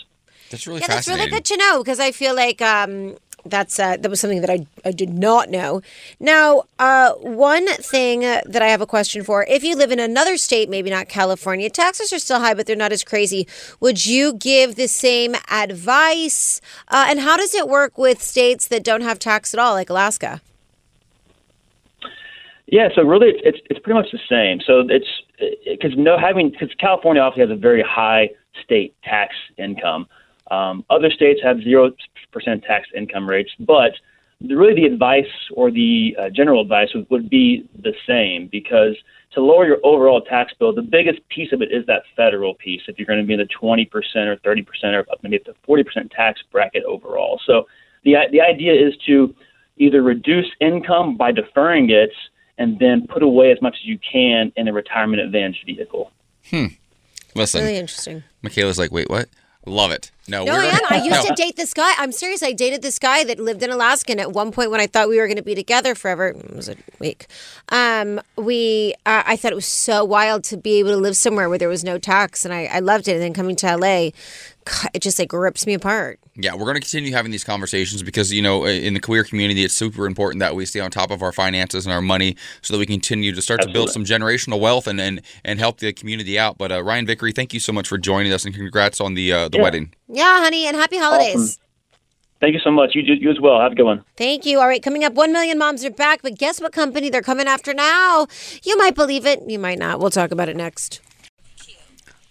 That's really yeah, that's really good to know because I feel like um, that's uh, that was something that I, I did not know. Now, uh, one thing that I have a question for: if you live in another state, maybe not California, taxes are still high, but they're not as crazy. Would you give the same advice? Uh, and how does it work with states that don't have tax at all, like Alaska? Yeah, so really, it's it's, it's pretty much the same. So it's because no having because California obviously has a very high state tax income. Um, other states have zero percent tax income rates, but the, really the advice or the uh, general advice would, would be the same because to lower your overall tax bill, the biggest piece of it is that federal piece. If you're going to be in the 20% or 30% or up maybe up to 40% tax bracket overall, so the the idea is to either reduce income by deferring it and then put away as much as you can in a retirement advantage vehicle. Hmm. Listen, Really interesting. Michaela's like, wait, what? Love it. No, No, we're I am. I used no. to date this guy. I'm serious. I dated this guy that lived in Alaska, and at one point, when I thought we were going to be together forever, it was a week. Um, we, uh, I thought it was so wild to be able to live somewhere where there was no tax, and I, I loved it. And then coming to LA, God, it just like rips me apart. Yeah, we're going to continue having these conversations because, you know, in the queer community, it's super important that we stay on top of our finances and our money so that we continue to start to build some generational wealth and, and, and help the community out. But uh, Ryan Vickery, thank you so much for joining us and congrats on the uh, the Yeah. wedding. Yeah, honey, and happy holidays. Awesome. Thank you so much. You, you as well. Have a good one. Thank you. All right, coming up, 1 million moms are back, but guess what company they're coming after now? You might believe it, you might not. We'll talk about it next.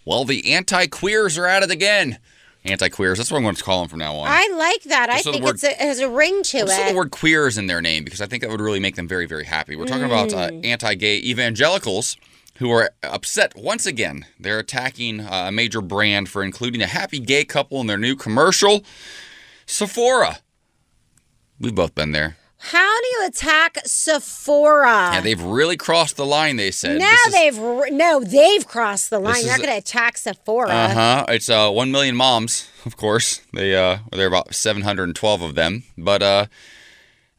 Well, the anti queers are at it again. Anti queers, that's what I'm going to call them from now on. I like that. I Just so think word- it's a, it has a ring to Just it. the word queers in their name because I think that would really make them very, very happy. We're talking about uh, Mm. anti gay evangelicals who are upset once again. They're attacking uh, a major brand for including a happy gay couple in their new commercial, Sephora. We've both been there. How do you attack Sephora? Yeah, they've really crossed the line, they said. now they've r- no, they've crossed the line. This They're not going to attack Sephora. Uh huh. It's uh, one million moms, of course. They uh, there are about seven hundred and twelve of them, but uh,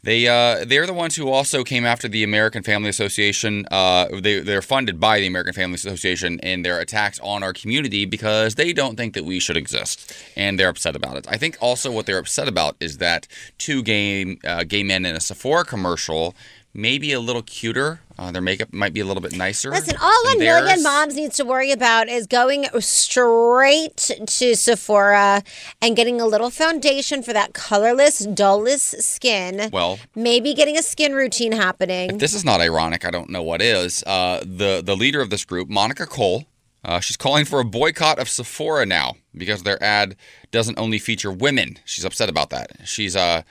they uh, they're the ones who also came after the American Family Association. Uh, they they're funded by the American Family Association in their attacks on our community because they don't think that we should exist, and they're upset about it. I think also what they're upset about is that two gay uh, gay men in a Sephora commercial. Maybe a little cuter. Uh, their makeup might be a little bit nicer. Listen, all one million moms needs to worry about is going straight to Sephora and getting a little foundation for that colorless, dulless skin. Well, Maybe getting a skin routine happening. If this is not ironic, I don't know what is. Uh, the the leader of this group, Monica Cole, uh, she's calling for a boycott of Sephora now because their ad doesn't only feature women. She's upset about that. She's uh,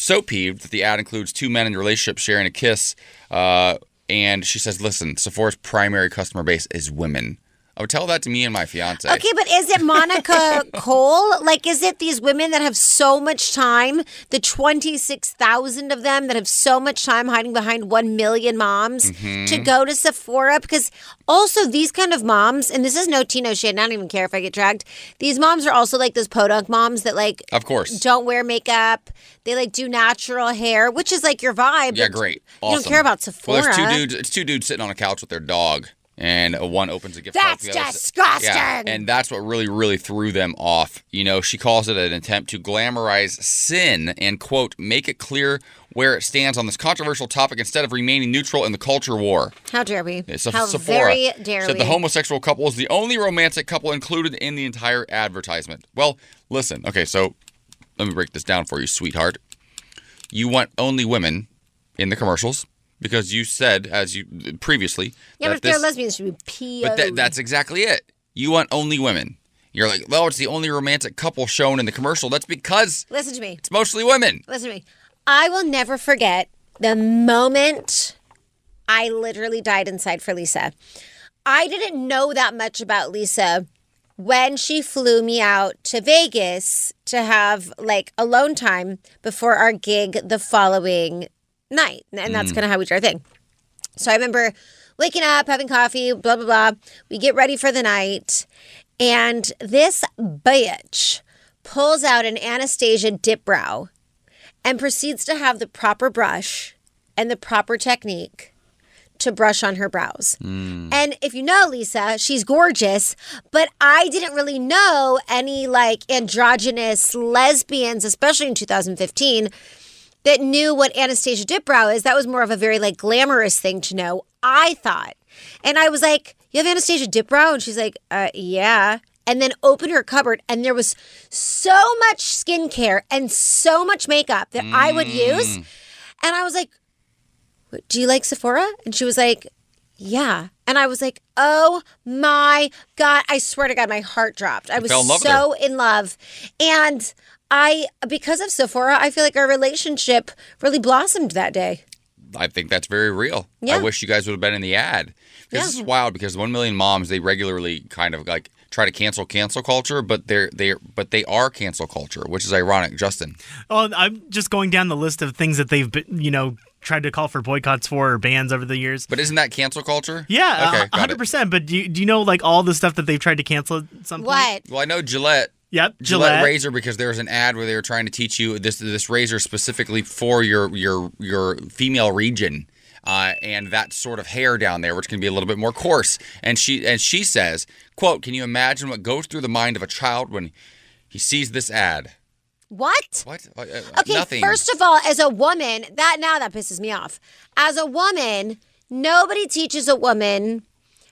so peeved that the ad includes two men in a relationship sharing a kiss. Uh, and she says, "Listen, Sephora's primary customer base is women." I would tell that to me and my fiance. Okay, but is it Monica <laughs> Cole? Like, is it these women that have so much time, the 26,000 of them that have so much time hiding behind 1 million moms Mhm. to go to Sephora? Because also, these kind of moms, and this is no Tino shade, I don't even care if I get dragged, these moms are also like those podunk moms that, like, Of course. don't wear makeup. They, like, do natural hair, which is like your vibe. Yeah, great. You don't care about Sephora. Well, there's two dudes. It's two dudes sitting on a couch with their dog. And one opens a gift That's card. to the other. disgusting. Yeah, and that's what really, really threw them off. You know, she calls it an attempt to glamorize sin and quote make it clear where it stands on this controversial topic instead of remaining neutral in the culture war. How dare we? So How Sephora very dare said we? the homosexual couple is the only romantic couple included in the entire advertisement. Well, listen, okay, so let me break this down for you, sweetheart. You want only women in the commercials because you said, as you previously, yeah, that but if they're this- lesbians, should be PO. but that, that's exactly it. You want only women. You're like, well, it's the only romantic couple shown in the commercial. That's because Listen to me. it's mostly women. Listen to me. I will never forget the moment I literally died inside for Lisa. I didn't know that much about Lisa when she flew me out to Vegas to have like alone time before our gig the following night. And that's Mm. kind of how we do our thing. So I remember waking up, having coffee, blah, blah, blah. We get ready for the night. And this bitch pulls out an Anastasia dip brow and proceeds to have the proper brush and the proper technique to brush on her brows. And if you know Lisa, she's gorgeous, but I didn't really know any like androgynous lesbians, especially in 2015, that knew what Anastasia Dipbrow is. That was more of a very like glamorous thing to know, I thought. And I was like, You have Anastasia Dipbrow? And she's like, uh, Yeah. And then opened her cupboard, and there was so much skincare and so much makeup that I would use. And I was like, do you like Sephora? And she was like, yeah. And I was like, oh my God. I swear to God, my heart dropped. I was in so in love. And I, because of Sephora, I feel like our relationship really blossomed that day. I think that's very real. Yeah. I wish you guys would have been in the ad. Because this is wild because one million moms they regularly kind of like try to cancel cancel culture, but they're they but they are cancel culture, which is ironic. Justin, Oh, I'm just going down the list of things that they've, been, you know, tried to call for boycotts for or bans over the years. but isn't that cancel culture? Yeah, Okay, a got hundred it. percent. But do you, do you know like all the stuff that they've tried to cancel at some point? What? Well, I know Gillette. Yep, Gillette, Gillette. razor because there was an ad where they were trying to teach you this this razor specifically for your your your female region. Uh, and that sort of hair down there, which can be a little bit more coarse, and she and she says, "quote Can you imagine what goes through the mind of a child when he sees this ad?" What? What? Uh, uh, Okay, Nothing. first of all, as a woman, that now that pisses me off. As a woman, nobody teaches a woman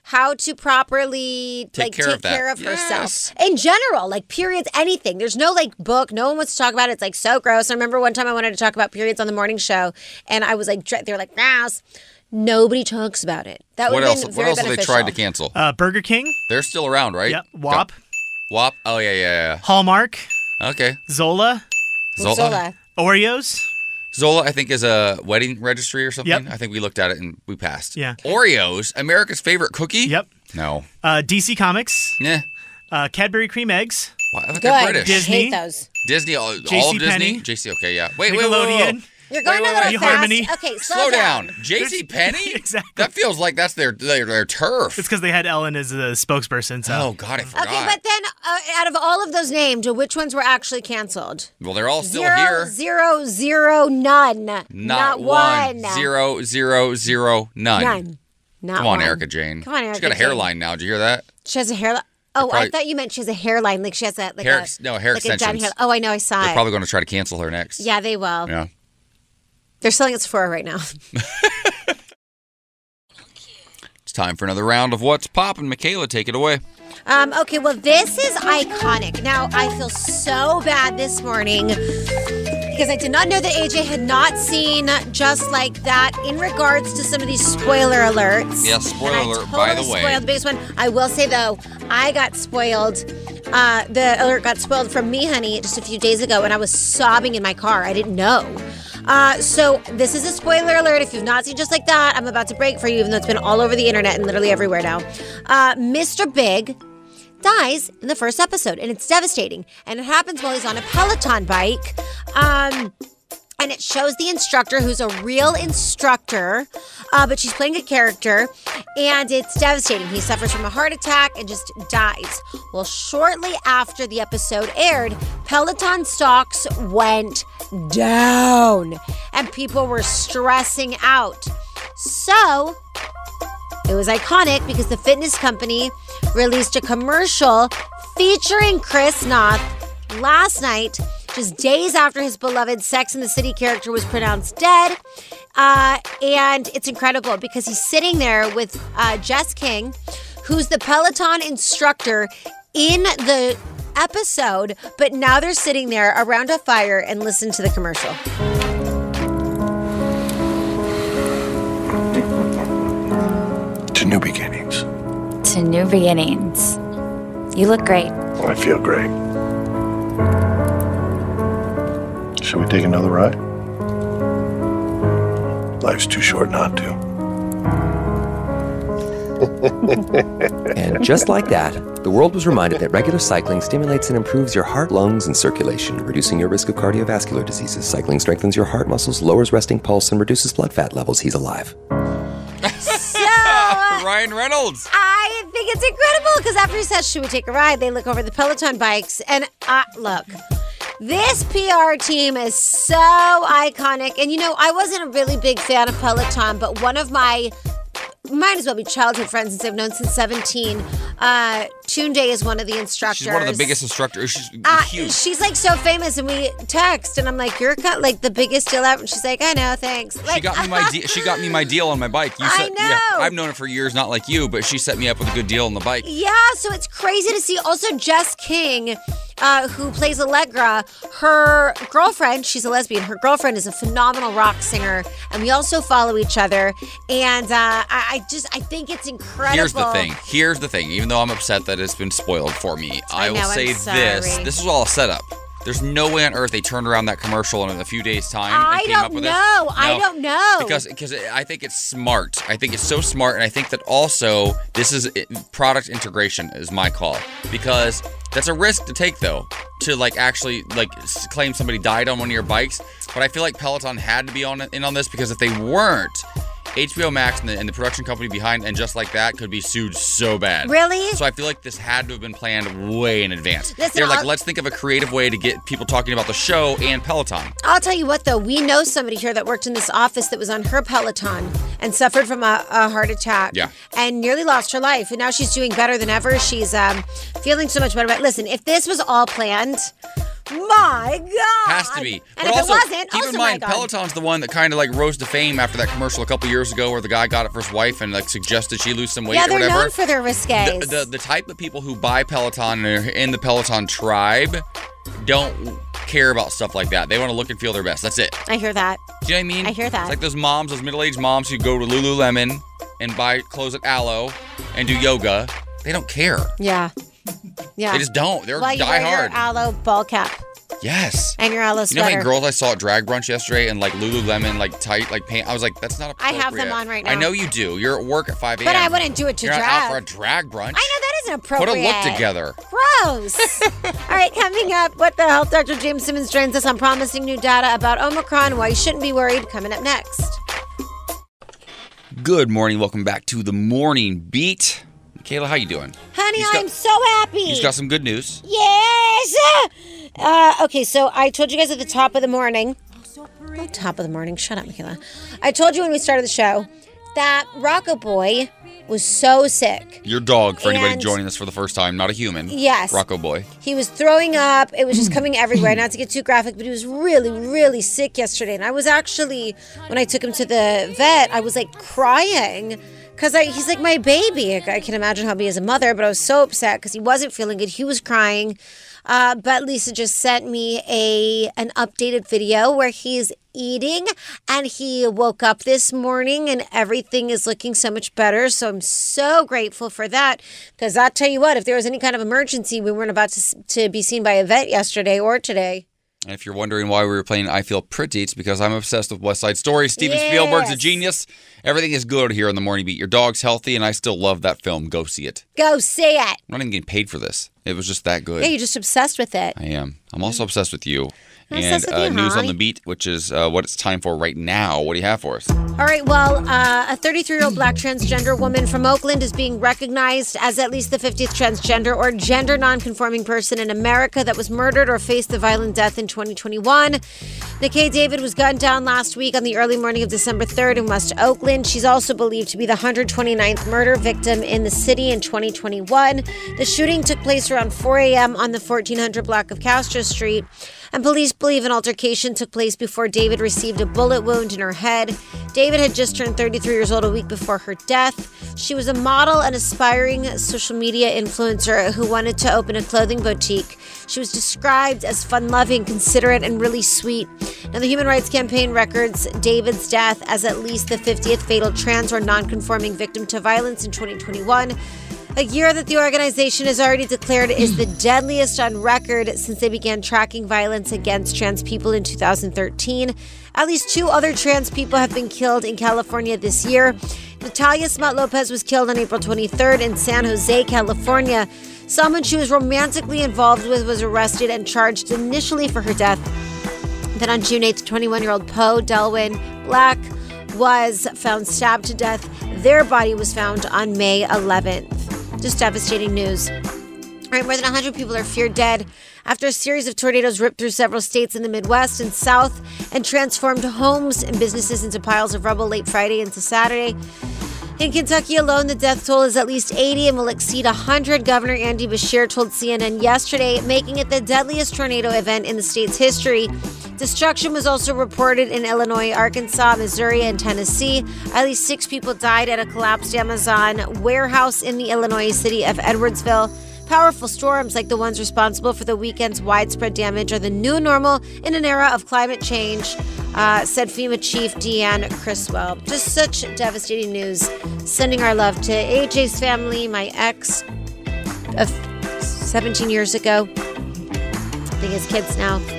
how to properly Take like care take of care of Yes. herself in general, like periods, anything. There's no like book. No one wants to talk about it. It's like so gross. I remember one time I wanted to talk about periods on the morning show, and I was like, they were like, gross. Nobody talks about it. That would what else? been What very else have they tried to cancel? Uh, Burger King, They're still around, right? Yep. WAP. WAP. Oh yeah, yeah, Hallmark. Okay. Zola, Zola. Zola. Oreos. Zola, I think, is a wedding registry or something. Yep. I think we looked at it and we passed. Yeah. Oreos, America's favorite cookie. Yep. No. Uh, DC Comics. Yeah. Uh, Cadbury cream eggs. Wow, look Good. at British. Disney. Hate those. Disney, all, all of Disney. JC, okay, yeah. Wait, wait, wait, wait, Nickelodeon. wait. You're going Wait, a wait, little wait. fast. Okay, slow, Slow down. JC <laughs> Penny? exactly. That feels like that's their their, their turf. It's because they had Ellen as a spokesperson. So. Oh God, I forgot. Okay, but then uh, out of all of those named, which ones were actually canceled? well, they're all still Zero, here. zero, zero, none. Not, one. one. Zero, zero, zero, none. None. Not Come on, one. Erika Jayne. Come on, She's Erica got a Jane. hairline now. Did you hear that? She has a hairline. Oh, probably- I thought you meant she has a hairline. Like she has a like Hair a no, hair like a extensions. hair- Oh, I know. I saw They're it. probably going to try to cancel her next. yeah, they will. Yeah. They're selling it at Sephora right now. <laughs> It's time for another round of What's Poppin'. Michaela, take it away. Um, okay, well, this is iconic. Now, I feel so bad this morning because I did not know that AJ had not seen Just Like That in regards to some of these spoiler alerts. Yeah, spoiler And I alert, by the totally way. Spoiled the biggest one. I will say though, I got spoiled. Uh, the alert got spoiled from me, honey, just a few days ago, and I was sobbing in my car. I didn't know. Uh, so this is a spoiler alert. If you've not seen just like that, I'm about to break for you, even though it's been all over the internet and literally everywhere now. Uh, Mr. Big dies in the first episode, and it's devastating. And it happens while he's on a Peloton bike. Um, and it shows the instructor who's a real instructor, uh, but she's playing a character, and it's devastating. He suffers from a heart attack and just dies. Well, shortly after the episode aired, Peloton stocks went down, and people were stressing out. So, It was iconic because the fitness company released a commercial featuring Chris Noth last night, just days after his beloved Sex in the City character was pronounced dead. Uh, and it's incredible because he's sitting there with uh, Jess King, who's the Peloton instructor in the episode, but now they're sitting there around a fire and listen to the commercial. To new beginnings. To new beginnings. You look great. I feel great. Should we take another ride? Life's too short not to. <laughs> And just like that, the world was reminded that regular cycling stimulates and improves your heart, lungs, and circulation, reducing your risk of cardiovascular diseases. Cycling strengthens your heart muscles, lowers resting pulse, and reduces blood fat levels. He's alive. Ryan Reynolds. I think it's incredible because after he says, Should we take a ride? They look over the Peloton bikes. And uh, look, this PR team is so iconic. And you know, I wasn't a really big fan of Peloton, but one of my might as well be childhood friends since I've known since 17. Uh, Tunde is one of the instructors. She's one of the biggest instructors. She's Uh, huge. she's like so famous, and we text, and I'm like, "You're like the biggest deal ever." And she's like, "I know, thanks." Like, she got me my de- she got me my deal on my bike. You <laughs> I set, Yeah, know. I've known her for years, not like you, but she set me up with a good deal on the bike. Yeah, so it's crazy to see. Also, Jess King, uh, who plays Allegra, her girlfriend, she's a lesbian. Her girlfriend is a phenomenal rock singer, and we also follow each other. And uh, I, I just, I think it's incredible. Here's the thing. Here's the thing. Even though I'm upset that it's been spoiled for me, I, I will know, say this: this is all a setup. There's no way on earth they turned around that commercial in a few days' time. and I came up don't with know. This. I don't know. because because I think it's smart. I think it's so smart, and I think that also this is product integration is my call because that's a risk to take though to like actually like claim somebody died on one of your bikes. But I feel like Peloton had to be on in on this because if they weren't. HBO Max and the, and the production company behind and just like that could be sued so bad. Really? So I feel like this had to have been planned way in advance. Listen, They're like, I'll- let's think of a creative way to get people talking about the show and Peloton. I'll tell you what, though, we know somebody here that worked in this office that was on her Peloton and suffered from a, a heart attack. Yeah. And nearly lost her life. And now she's doing better than ever. She's um, feeling so much better. But listen, if this was all planned, my God. Has to be. And but if also, it wasn't, keep also in mind. Peloton's the one that kind of like rose to fame after that commercial a couple years ago where the guy got it for his wife and like suggested she lose some weight yeah, or they're whatever. known for their risques. the, the, the type of people who buy Peloton and are in the Peloton tribe don't care about stuff like that. They want to look and feel their best. That's it. I hear that. Do you know what I mean? I hear that. It's like those moms, those middle-aged moms who go to Lululemon and buy clothes at Alo and do yoga. They don't care. Yeah. Yeah. They just don't. They're you die wear your Alo ball cap Yes. and your Alo You know how many girls I saw at drag brunch yesterday in like Lululemon, like tight, like pants? I was like, that's not I appropriate. have them on right now. I know you do. You're at work at 5 a.m. But I wouldn't do it to You're not drag. out for a drag brunch. I know that isn't appropriate. Put a look together. Gross. <laughs> All right, coming up, what the health Dr. James Simmons joins us on promising new data about Omicron why you shouldn't be worried. Coming up next. Good morning. Welcome back to the morning beat. Kayla, how you doing? Honey, got- I'm so happy. He's got some good news. Yes. Uh, okay, so I told you guys at the top of the morning. Oh, top of the morning. Shut up, Michaela. I told you when we started the show that Rocco Boy was so sick. Your dog, for anybody And- joining us for the first time, not a human. Yes. Rocco boy. He was throwing up. It was just <clears throat> coming everywhere. Not to get too graphic, but he was really, really sick yesterday. And I was actually, when I took him to the vet, I was like crying because he's like my baby. I can imagine how he is a mother, but I was so upset because he wasn't feeling good. He was crying. Uh, but Lisa just sent me a an updated video where he's eating and he woke up this morning and everything is looking so much better. So I'm so grateful for that because I'll tell you what, if there was any kind of emergency, we weren't about to, to be seen by a vet yesterday or today. And if you're wondering why we were playing I Feel Pretty, it's because I'm obsessed with West Side Story. Steven Spielberg's a genius. Everything is good here on the Morning Beat. Your dog's healthy, and I still love that film. Go see it. Go see it. I'm not even getting paid for this. It was just that good. Yeah, you're just obsessed with it. I am. I'm also obsessed with you. And uh, news on the beat, which is uh, what it's time for right now. What do you have for us? All right, well, uh, a 33 year old black transgender woman from Oakland is being recognized as at least the 50th transgender or gender nonconforming person in America that was murdered or faced a violent death in 2021. Nikai David was gunned down last week on the early morning of December 3rd in West Oakland. She's also believed to be the 129th murder victim in the city in 2021. The shooting took place around 4 a.m. on the 1400 block of Castro Street. And police believe an altercation took place before David received a bullet wound in her head. David had just turned 33 years old a week before her death. She was a model and aspiring social media influencer who wanted to open a clothing boutique. She was described as fun loving, considerate, and really sweet. Now, the Human Rights Campaign records David's death as at least the 50th fatal trans or non conforming victim to violence in 2021. A year that the organization has already declared is the <clears throat> deadliest on record since they began tracking violence against trans people in 2013. At least two other trans people have been killed in California this year. Natalia Smut Lopez was killed on April 23rd in San Jose, California. Someone she was romantically involved with was arrested and charged initially for her death. Then on June 8th, 21 year old Poe Delwyn Black was found stabbed to death. Their body was found on May 11th. Just devastating news. All right, more than 100 people are feared dead after a series of tornadoes ripped through several states in the Midwest and South and transformed homes and businesses into piles of rubble late Friday into Saturday. In Kentucky alone, the death toll is at least 80 and will exceed 100, Governor Andy Beshear told CNN yesterday, making it the deadliest tornado event in the state's history. Destruction was also reported in Illinois, Arkansas, Missouri, and Tennessee. At least six people died at a collapsed Amazon warehouse in the Illinois city of Edwardsville. Powerful storms like the ones responsible for the weekend's widespread damage are the new normal in an era of climate change, uh, said FEMA Chief Deanne Criswell. Just such devastating news. Sending our love to AJ's family, my ex of 17 years ago. I think his kids now.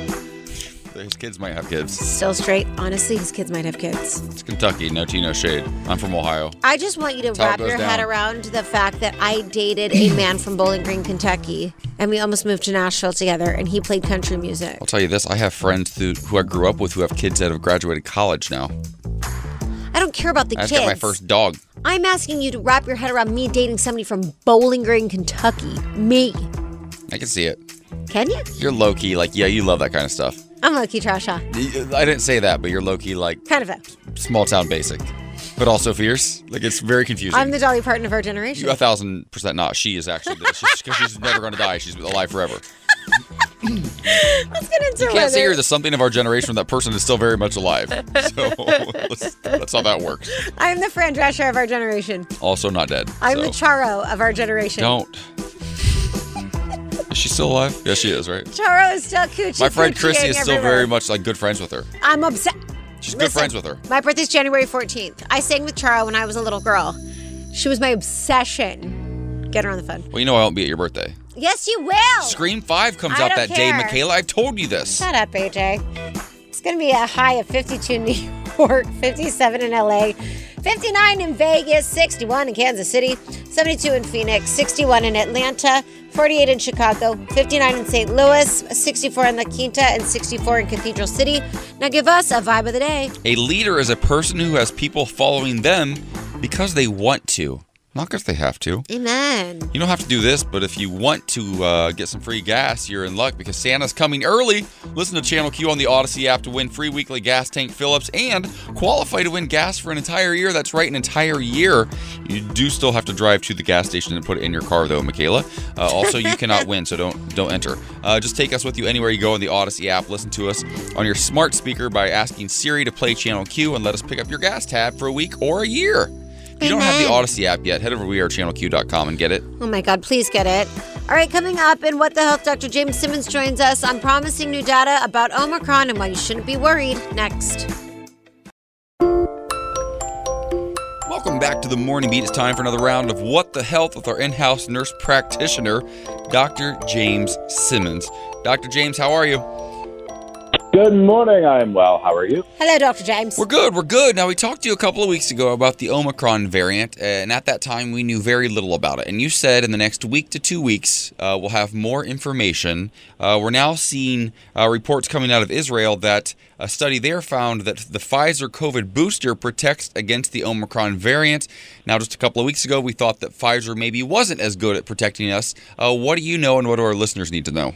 Kids might have kids. Still straight. Honestly, his kids might have kids. It's Kentucky. No tea, no shade. I'm from Ohio. I just want you to That's wrap your head around the fact that I dated a man from Bowling Green, Kentucky, and we almost moved to Nashville together, and he played country music. I'll tell you this: I have friends who, who I grew up with who have kids that have graduated college now. I don't care about the I just kids. got my first dog. I'm asking you to wrap your head around me dating somebody from Bowling Green, Kentucky. Me. I can see it. Can you? You're low key, like yeah, you love that kind of stuff. I'm lucky, Trasha. I didn't say that, but you're low key, like Kind of a. small town basic, but also fierce. Like it's very confusing. I'm the Dolly Parton of our generation. You a thousand percent not. She is actually because she's, she's never going to die. She's alive forever. <laughs> Let's get into You can't say you're the something of our generation when that person is still very much alive. So <laughs> let's, that's how that works. I'm the Fran Drescher of our generation. Also not dead. I'm so. the Charo of our generation. Don't. Is she still alive? Yes, she is, right? Charo is still coochie. My friend coochieing Chrissy is still everywhere. very much like good friends with her. I'm obsessed. She's good friends with her. My birthday's January 14th. I sang with Charo when I was a little girl. She was my obsession. Get her on the phone. Well, you know I won't be at your birthday. Yes, you will. Scream 5 comes I out don't that day. Michaela. I've told you this. Shut up, AJ. It's going to be a high of 52 in New <laughs> York, 57 in LA, 59 in Vegas, 61 in Kansas City, 72 in Phoenix, 61 in Atlanta, 48 in Chicago, 59 in St. Louis, 64 in La Quinta, and 64 in Cathedral City. Now give us a vibe of the day. A leader is a person who has people following them because they want to, not because they have to. Amen. You don't have to do this, but if you want to uh, get some free gas, you're in luck because Santa's coming early. Listen to Channel Q on the Audacy app to win free weekly gas tank fill-ups and qualify to win gas for an entire year. That's right, an entire year. You do still have to drive to the gas station and put it in your car, though, Michaela. Uh, also, you <laughs> cannot win, so don't don't enter. Uh, just take us with you anywhere you go in the Audacy app. Listen to us on your smart speaker by asking Siri to play Channel Q and let us pick up your gas tab for a week or a year. If you don't have the Audacy app yet, head over to wearechannelq.com and get it. Oh my God, please get it. All right, coming up in What the Health, Dr. James Simmons joins us on promising new data about Omicron and why you shouldn't be worried. Next. Welcome back to the Morning Beat. It's time for another round of What the Health with our in house nurse practitioner, Dr. James Simmons. Dr. James, how are you? Good morning. I'm well. How are you? Hello, Dr. James. We're good. We're good. Now, we talked to you a couple of weeks ago about the Omicron variant, and at that time, we knew very little about it. And you said in the next week to two weeks, uh, we'll have more information. Uh, we're now seeing uh, reports coming out of Israel that a study there found that the Pfizer COVID booster protects against the Omicron variant. Now, just a couple of weeks ago, we thought that Pfizer maybe wasn't as good at protecting us. Uh, what do you know, and what do our listeners need to know?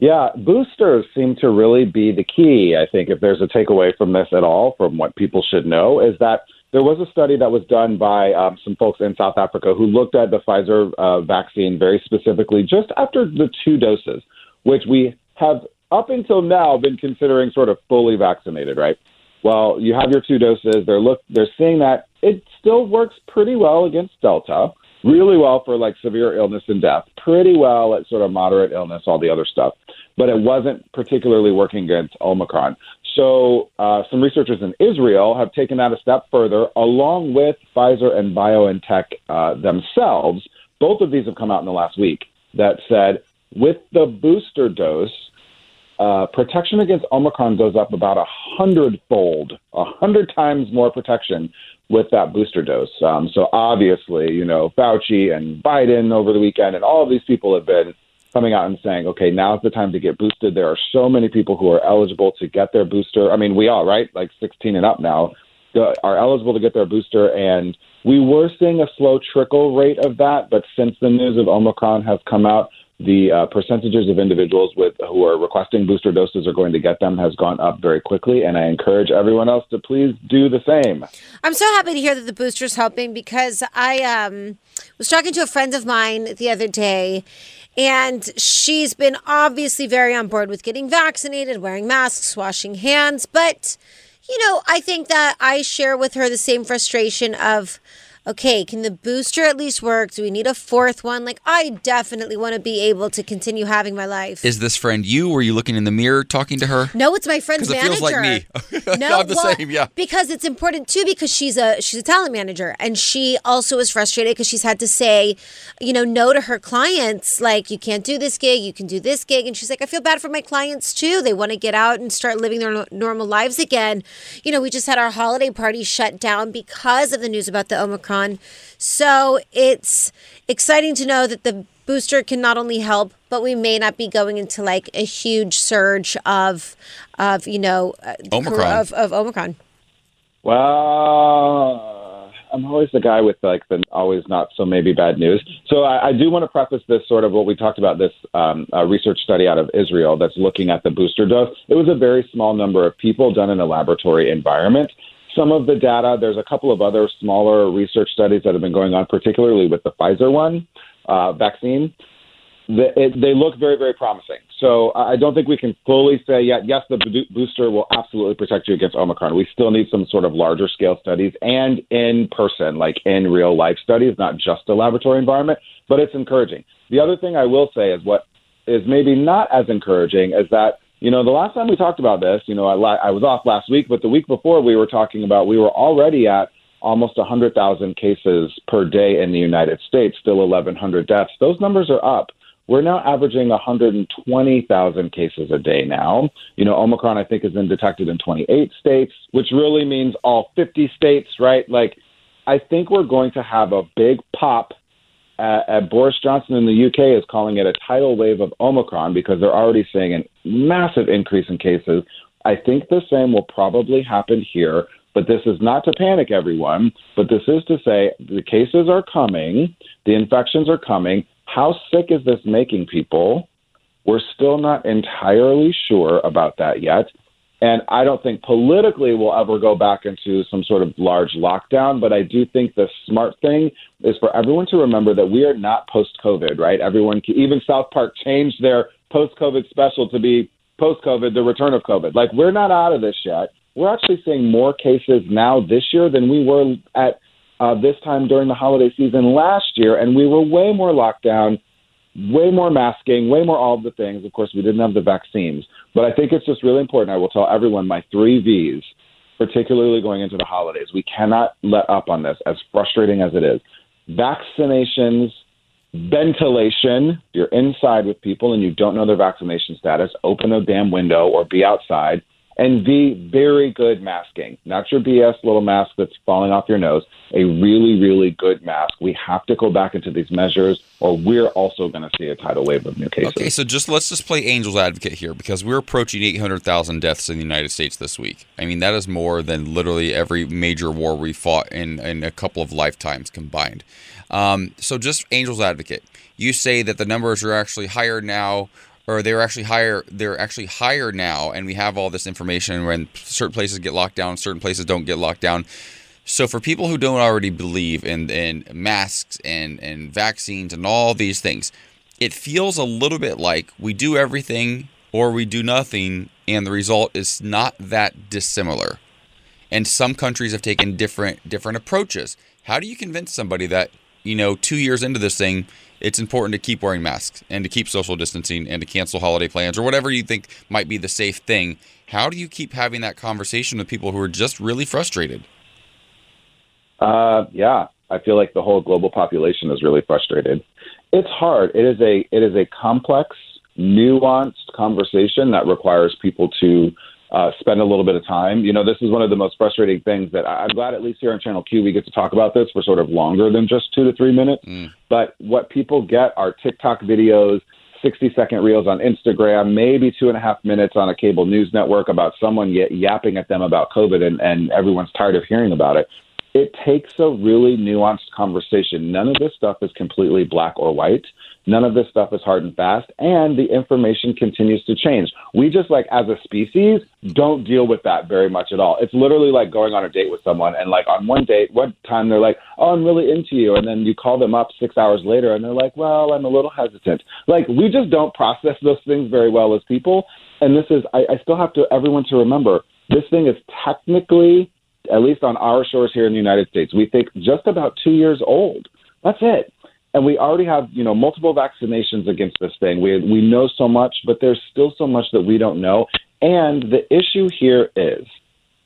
Yeah, boosters seem to really be the key. I think if there's a takeaway from this at all, from what people should know, is that there was a study that was done by um, some folks in South Africa who looked at the Pfizer uh, vaccine very specifically just after the two doses, which we have up until now been considering sort of fully vaccinated, right? Well, you have your two doses. They're look they're seeing that it still works pretty well against Delta really well for like severe illness and death, pretty well at sort of moderate illness, all the other stuff. But it wasn't particularly working against Omicron. So uh, some researchers in Israel have taken that a step further, along with Pfizer and BioNTech uh, themselves. Both of these have come out in the last week that said with the booster dose, uh, protection against Omicron goes up about a hundredfold, a hundred times more protection with that booster dose. Um, so obviously, you know, Fauci and Biden over the weekend and all of these people have been coming out and saying, okay, now's the time to get boosted. There are so many people who are eligible to get their booster. I mean, we all, right? Like 16 and up now are eligible to get their booster. And we were seeing a slow trickle rate of that. But since the news of Omicron has come out, the uh, percentages of individuals with who are requesting booster doses are going to get them has gone up very quickly, and I encourage everyone else to please do the same. I'm so happy to hear that the booster's helping because I um, was talking to a friend of mine the other day, and she's been obviously very on board with getting vaccinated, wearing masks, washing hands, but you know, I think that I share with her the same frustration of okay, can the booster at least work? Do we need a fourth one? Like, I definitely want to be able to continue having my life. Is this friend you? Were you looking in the mirror talking to her? No, it's my friend's it manager. feels like me. <laughs> no, I'm the well, same. Yeah. Because it's important too. Because she's a she's a talent manager, and she also is frustrated because she's had to say, you know, no to her clients. Like, you can't do this gig, you can do this gig, and she's like, I feel bad for my clients too. They want to get out and start living their normal lives again. You know, we just had our holiday party shut down because of the news about the Omicron. So it's exciting to know that the booster can not only help, but we may not be going into like a huge surge of, of you know, uh, Omicron. of, of Omicron. Well, I'm always the guy with like the always not so maybe bad news. So I, I do want to preface this sort of what we talked about this um, uh, research study out of Israel that's looking at the booster dose. It was a very small number of people done in a laboratory environment some of the data. There's a couple of other smaller research studies that have been going on, particularly with the Pfizer one uh, vaccine. The, it, they look very, very promising. So I don't think we can fully say yet, yes, the booster will absolutely protect you against Omicron. We still need some sort of larger scale studies and in person, like in real life studies, not just a laboratory environment, but it's encouraging. The other thing I will say is what is maybe not as encouraging is that you know, the last time we talked about this, you know, I, I was off last week, but the week before we were talking about we were already at almost 100,000 cases per day in the United States, still 1,100 deaths. Those numbers are up. We're now averaging 120,000 cases a day now. You know, Omicron, I think, has been detected in 28 states, which really means all 50 states, right? Like, I think we're going to have a big pop uh, Boris Johnson in the UK is calling it a tidal wave of Omicron because they're already seeing a massive increase in cases. I think the same will probably happen here, but this is not to panic everyone, but this is to say the cases are coming, the infections are coming. How sick is this making people? We're still not entirely sure about that yet. And I don't think politically we'll ever go back into some sort of large lockdown, but I do think the smart thing is for everyone to remember that we are not post COVID, right? Everyone, even South Park changed their post COVID special to be post COVID, the return of COVID. Like, we're not out of this yet. We're actually seeing more cases now this year than we were at uh, this time during the holiday season last year, and we were way more locked down way more masking, way more all of the things. Of course, we didn't have the vaccines. But I think it's just really important. I will tell everyone my three V's, particularly going into the holidays. We cannot let up on this, as frustrating as it is. Vaccinations ventilation. You're inside with people and you don't know their vaccination status. Open a damn window or be outside. And V, very good masking. Not your BS little mask that's falling off your nose. A really, really good mask. We have to go back into these measures, or we're also going to see a tidal wave of new cases. Okay, so just let's just play angel's advocate here because we're approaching 800,000 deaths in the United States this week. I mean, that is more than literally every major war we fought in, in a couple of lifetimes combined. Um, so just angel's advocate. You say that the numbers are actually higher now or they're actually higher they're actually higher now and we have all this information when certain places get locked down certain places don't get locked down. So for people who don't already believe in, in masks and, and vaccines and all these things it feels a little bit like we do everything or we do nothing and the result is not that dissimilar. And some countries have taken different different approaches. How do you convince somebody that you know two years into this thing it's important to keep wearing masks and to keep social distancing and to cancel holiday plans or whatever you think might be the safe thing. How do you keep having that conversation with people who are just really frustrated? Uh, yeah, I feel like the whole global population is really frustrated. It's hard. It is a it is a complex, nuanced conversation that requires people to uh, spend a little bit of time. You know, this is one of the most frustrating things that I, I'm glad at least here on Channel Q we get to talk about this for sort of longer than just two to three minutes. Mm. But what people get are TikTok videos, 60 second reels on Instagram, maybe two and a half minutes on a cable news network about someone y- yapping at them about COVID and, and everyone's tired of hearing about it. It takes a really nuanced conversation. None of this stuff is completely black or white. None of this stuff is hard and fast, and the information continues to change. We just like as a species don't deal with that very much at all. It's literally like going on a date with someone, and like on one date, one time they're like, "Oh, I'm really into you," and then you call them up six hours later, and they're like, "Well, I'm a little hesitant." Like we just don't process those things very well as people, and this is I, I still have to everyone to remember this thing is technically, at least on our shores here in the United States, we think just about two years old. That's it and we already have you know multiple vaccinations against this thing. We we know so much, but there's still so much that we don't know. And the issue here is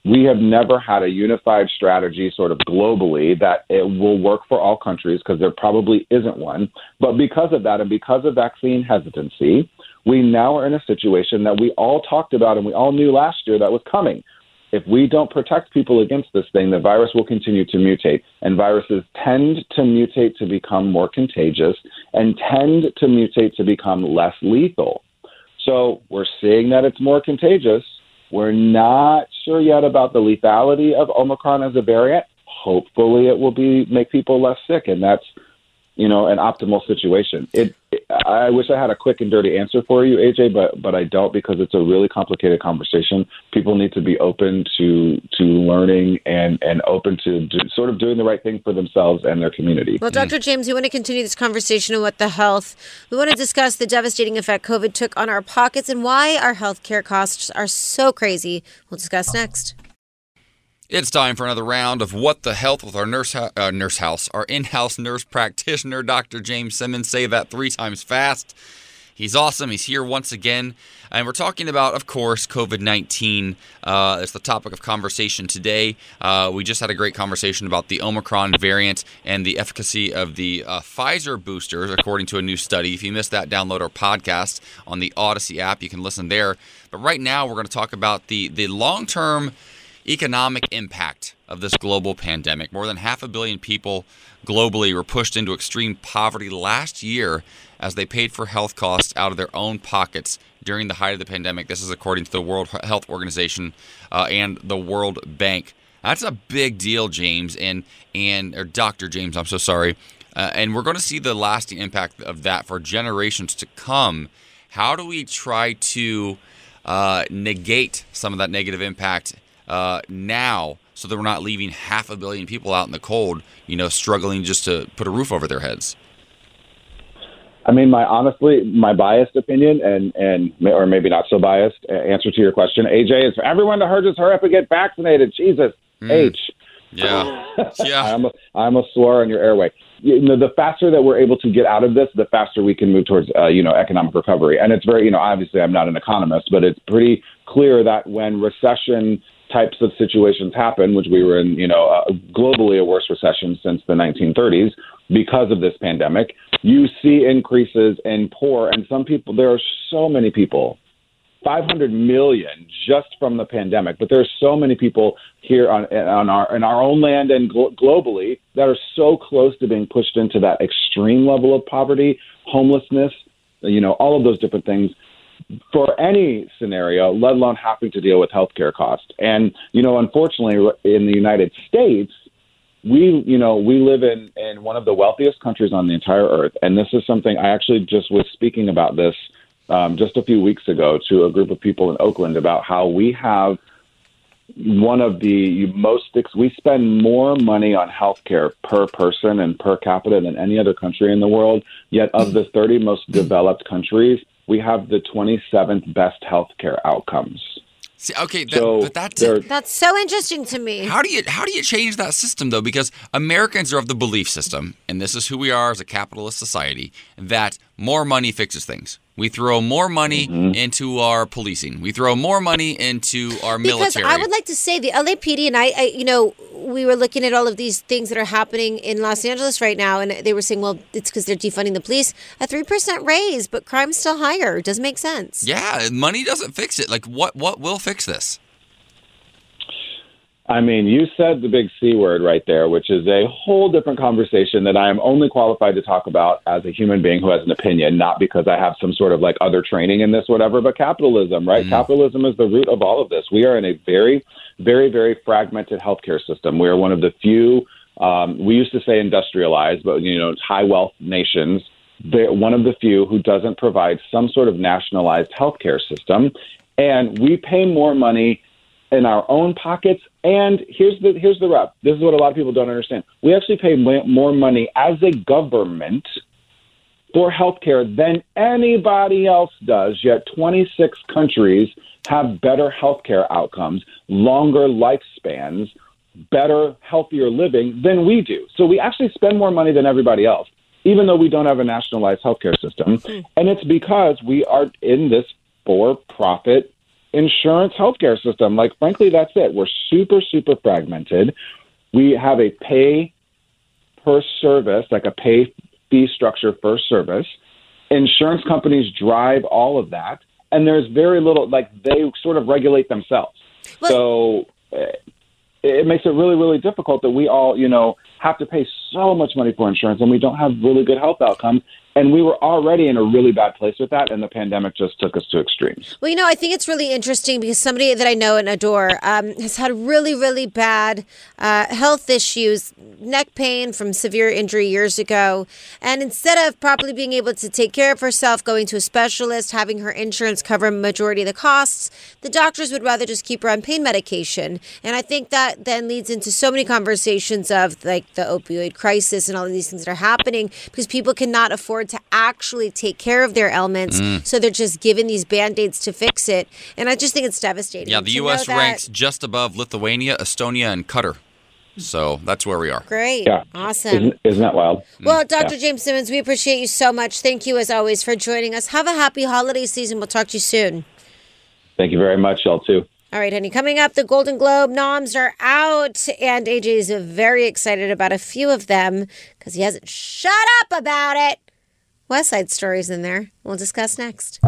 we have never had a unified strategy sort of globally that it will work for all countries because there probably isn't one. But because of that and because of vaccine hesitancy, we now are in a situation that we all talked about and we all knew last year that was coming. If we don't protect people against this thing, the virus will continue to mutate. And viruses tend to mutate to become more contagious and tend to mutate to become less lethal. So we're seeing that it's more contagious. We're not sure yet about the lethality of Omicron as a variant. Hopefully, it will be make people less sick, and that's you know an optimal situation. It, it, I wish I had a quick and dirty answer for you, AJ, but but I don't because it's a really complicated conversation. People need to be open to to learning and and open to do, sort of doing the right thing for themselves and their community. Well, Dr. James, we want to continue this conversation with the health. We want to discuss the devastating effect COVID took on our pockets and why our healthcare costs are so crazy. We'll discuss next. It's time for another round of What the Health with our nurse, uh, nurse house, our in house nurse practitioner, Dr. James Simmons. Say that three times fast. He's awesome. He's here once again. And we're talking about, of course, COVID 19. Uh, it's the topic of conversation today. Uh, we just had a great conversation about the Omicron variant and the efficacy of the uh, Pfizer boosters, according to a new study. If you missed that, download our podcast on the Audacy app. You can listen there. But right now, we're going to talk about the, the long term economic impact of this global pandemic. More than half a billion people globally were pushed into extreme poverty last year as they paid for health costs out of their own pockets during the height of the pandemic. This is according to the World Health Organization uh, and the World Bank. That's a big deal, James, and and or Dr. James. I'm so sorry, uh, and we're going to see the lasting impact of that for generations to come. How do we try to uh, negate some of that negative impact uh, now so that we're not leaving half a billion people out in the cold, you know, struggling just to put a roof over their heads? I mean, my honestly, my biased opinion, and and or maybe not so biased uh, answer to your question, AJ is for everyone to hurry, just hurry up and get vaccinated. Jesus, Hmm. H. Yeah. <laughs> Yeah. I almost, I almost swore on your airway. You know, the faster that we're able to get out of this, the faster we can move towards, uh, you know, economic recovery. And it's very, you know, obviously I'm not an economist, but it's pretty clear that when recession types of situations happen, which we were in, you know, uh, globally a worse recession since the 1930s because of this pandemic, you see increases in poor. And some people, there are so many people 500 million just from the pandemic. But there are so many people here on, on our in our own land and glo- globally that are so close to being pushed into that extreme level of poverty, homelessness, you know, all of those different things for any scenario, let alone having to deal with healthcare costs. And you know, unfortunately, in the United States. We, you know, we live in, in one of the wealthiest countries on the entire earth, and this is something I actually just was speaking about this um, just a few weeks ago to a group of people in Oakland about how we have one of the most we spend more money on healthcare per person and per capita than any other country in the world. Yet, of the 30 most developed countries, we have the 27th best healthcare outcomes. See, okay, that, So but that's That's so interesting to me. How do you how do you change that system though? Because Americans are of the belief system, and this is who we are as a capitalist society, that more money fixes things. We throw more money Mm-hmm. into our policing. We throw more money into our Because military. I would like to say the LAPD and I, I, you know, we were looking at all of these things that are happening in Los Angeles right now, and they were saying, well, it's because they're defunding the police. A three percent raise, but crime's still higher. It doesn't make sense. yeah, money doesn't fix it. Like what what will fix this? I mean, you said the big C word right there, which is a whole different conversation that I am only qualified to talk about as a human being who has an opinion, not because I have some sort of like other training in this, whatever, but capitalism, right? Capitalism is the root of all of this. We are in a very, very, very fragmented healthcare system. We are one of the few, um, we used to say industrialized, but, you know, high wealth nations. They're one of the few who doesn't provide some sort of nationalized healthcare system. And we pay more money in our own pockets. And here's the here's the rub. This is what a lot of people don't understand. We actually pay more money as a government for healthcare than anybody else does. Yet 26 countries have better healthcare outcomes, longer lifespans, better, healthier living than we do. So we actually spend more money than everybody else, even though we don't have a nationalized healthcare system. Hmm. And it's because we are in this for-profit insurance healthcare system. Like, frankly, that's it. We're super, super fragmented. We have a pay per service, like a pay fee structure per service. Insurance companies drive all of that, and there's very little, like, they sort of regulate themselves. so uh, it makes it really, really difficult that we all, you know, have to pay so much money for insurance and we don't have really good health outcomes. And we were already in a really bad place with that, and the pandemic just took us to extremes. Well, you know, I think it's really interesting because somebody that I know and adore um, has had really, really bad uh, health issues, neck pain from severe injury years ago. And instead of properly being able to take care of herself, going to a specialist, having her insurance cover majority of the costs, the doctors would rather just keep her on pain medication. And I think that then leads into so many conversations of like the opioid crisis and all of these things that are happening because people cannot afford to actually take care of their ailments. Mm. So they're just given these band aids to fix it. And I just think it's devastating. Yeah, the U.S. that- ranks just above Lithuania, Estonia, and Qatar. So that's where we are. Great. Yeah. Awesome. Isn't, isn't that wild? Well, Dr. Yeah. James Simmons, we appreciate you so much. Thank you, as always, for joining us. Have a happy holiday season. We'll talk to you soon. Thank you very much, y'all, too. All right, honey. Coming up, the Golden Globe noms are out, and AJ is very excited about a few of them because he hasn't shut up about it. West Side Stories in there. We'll discuss next.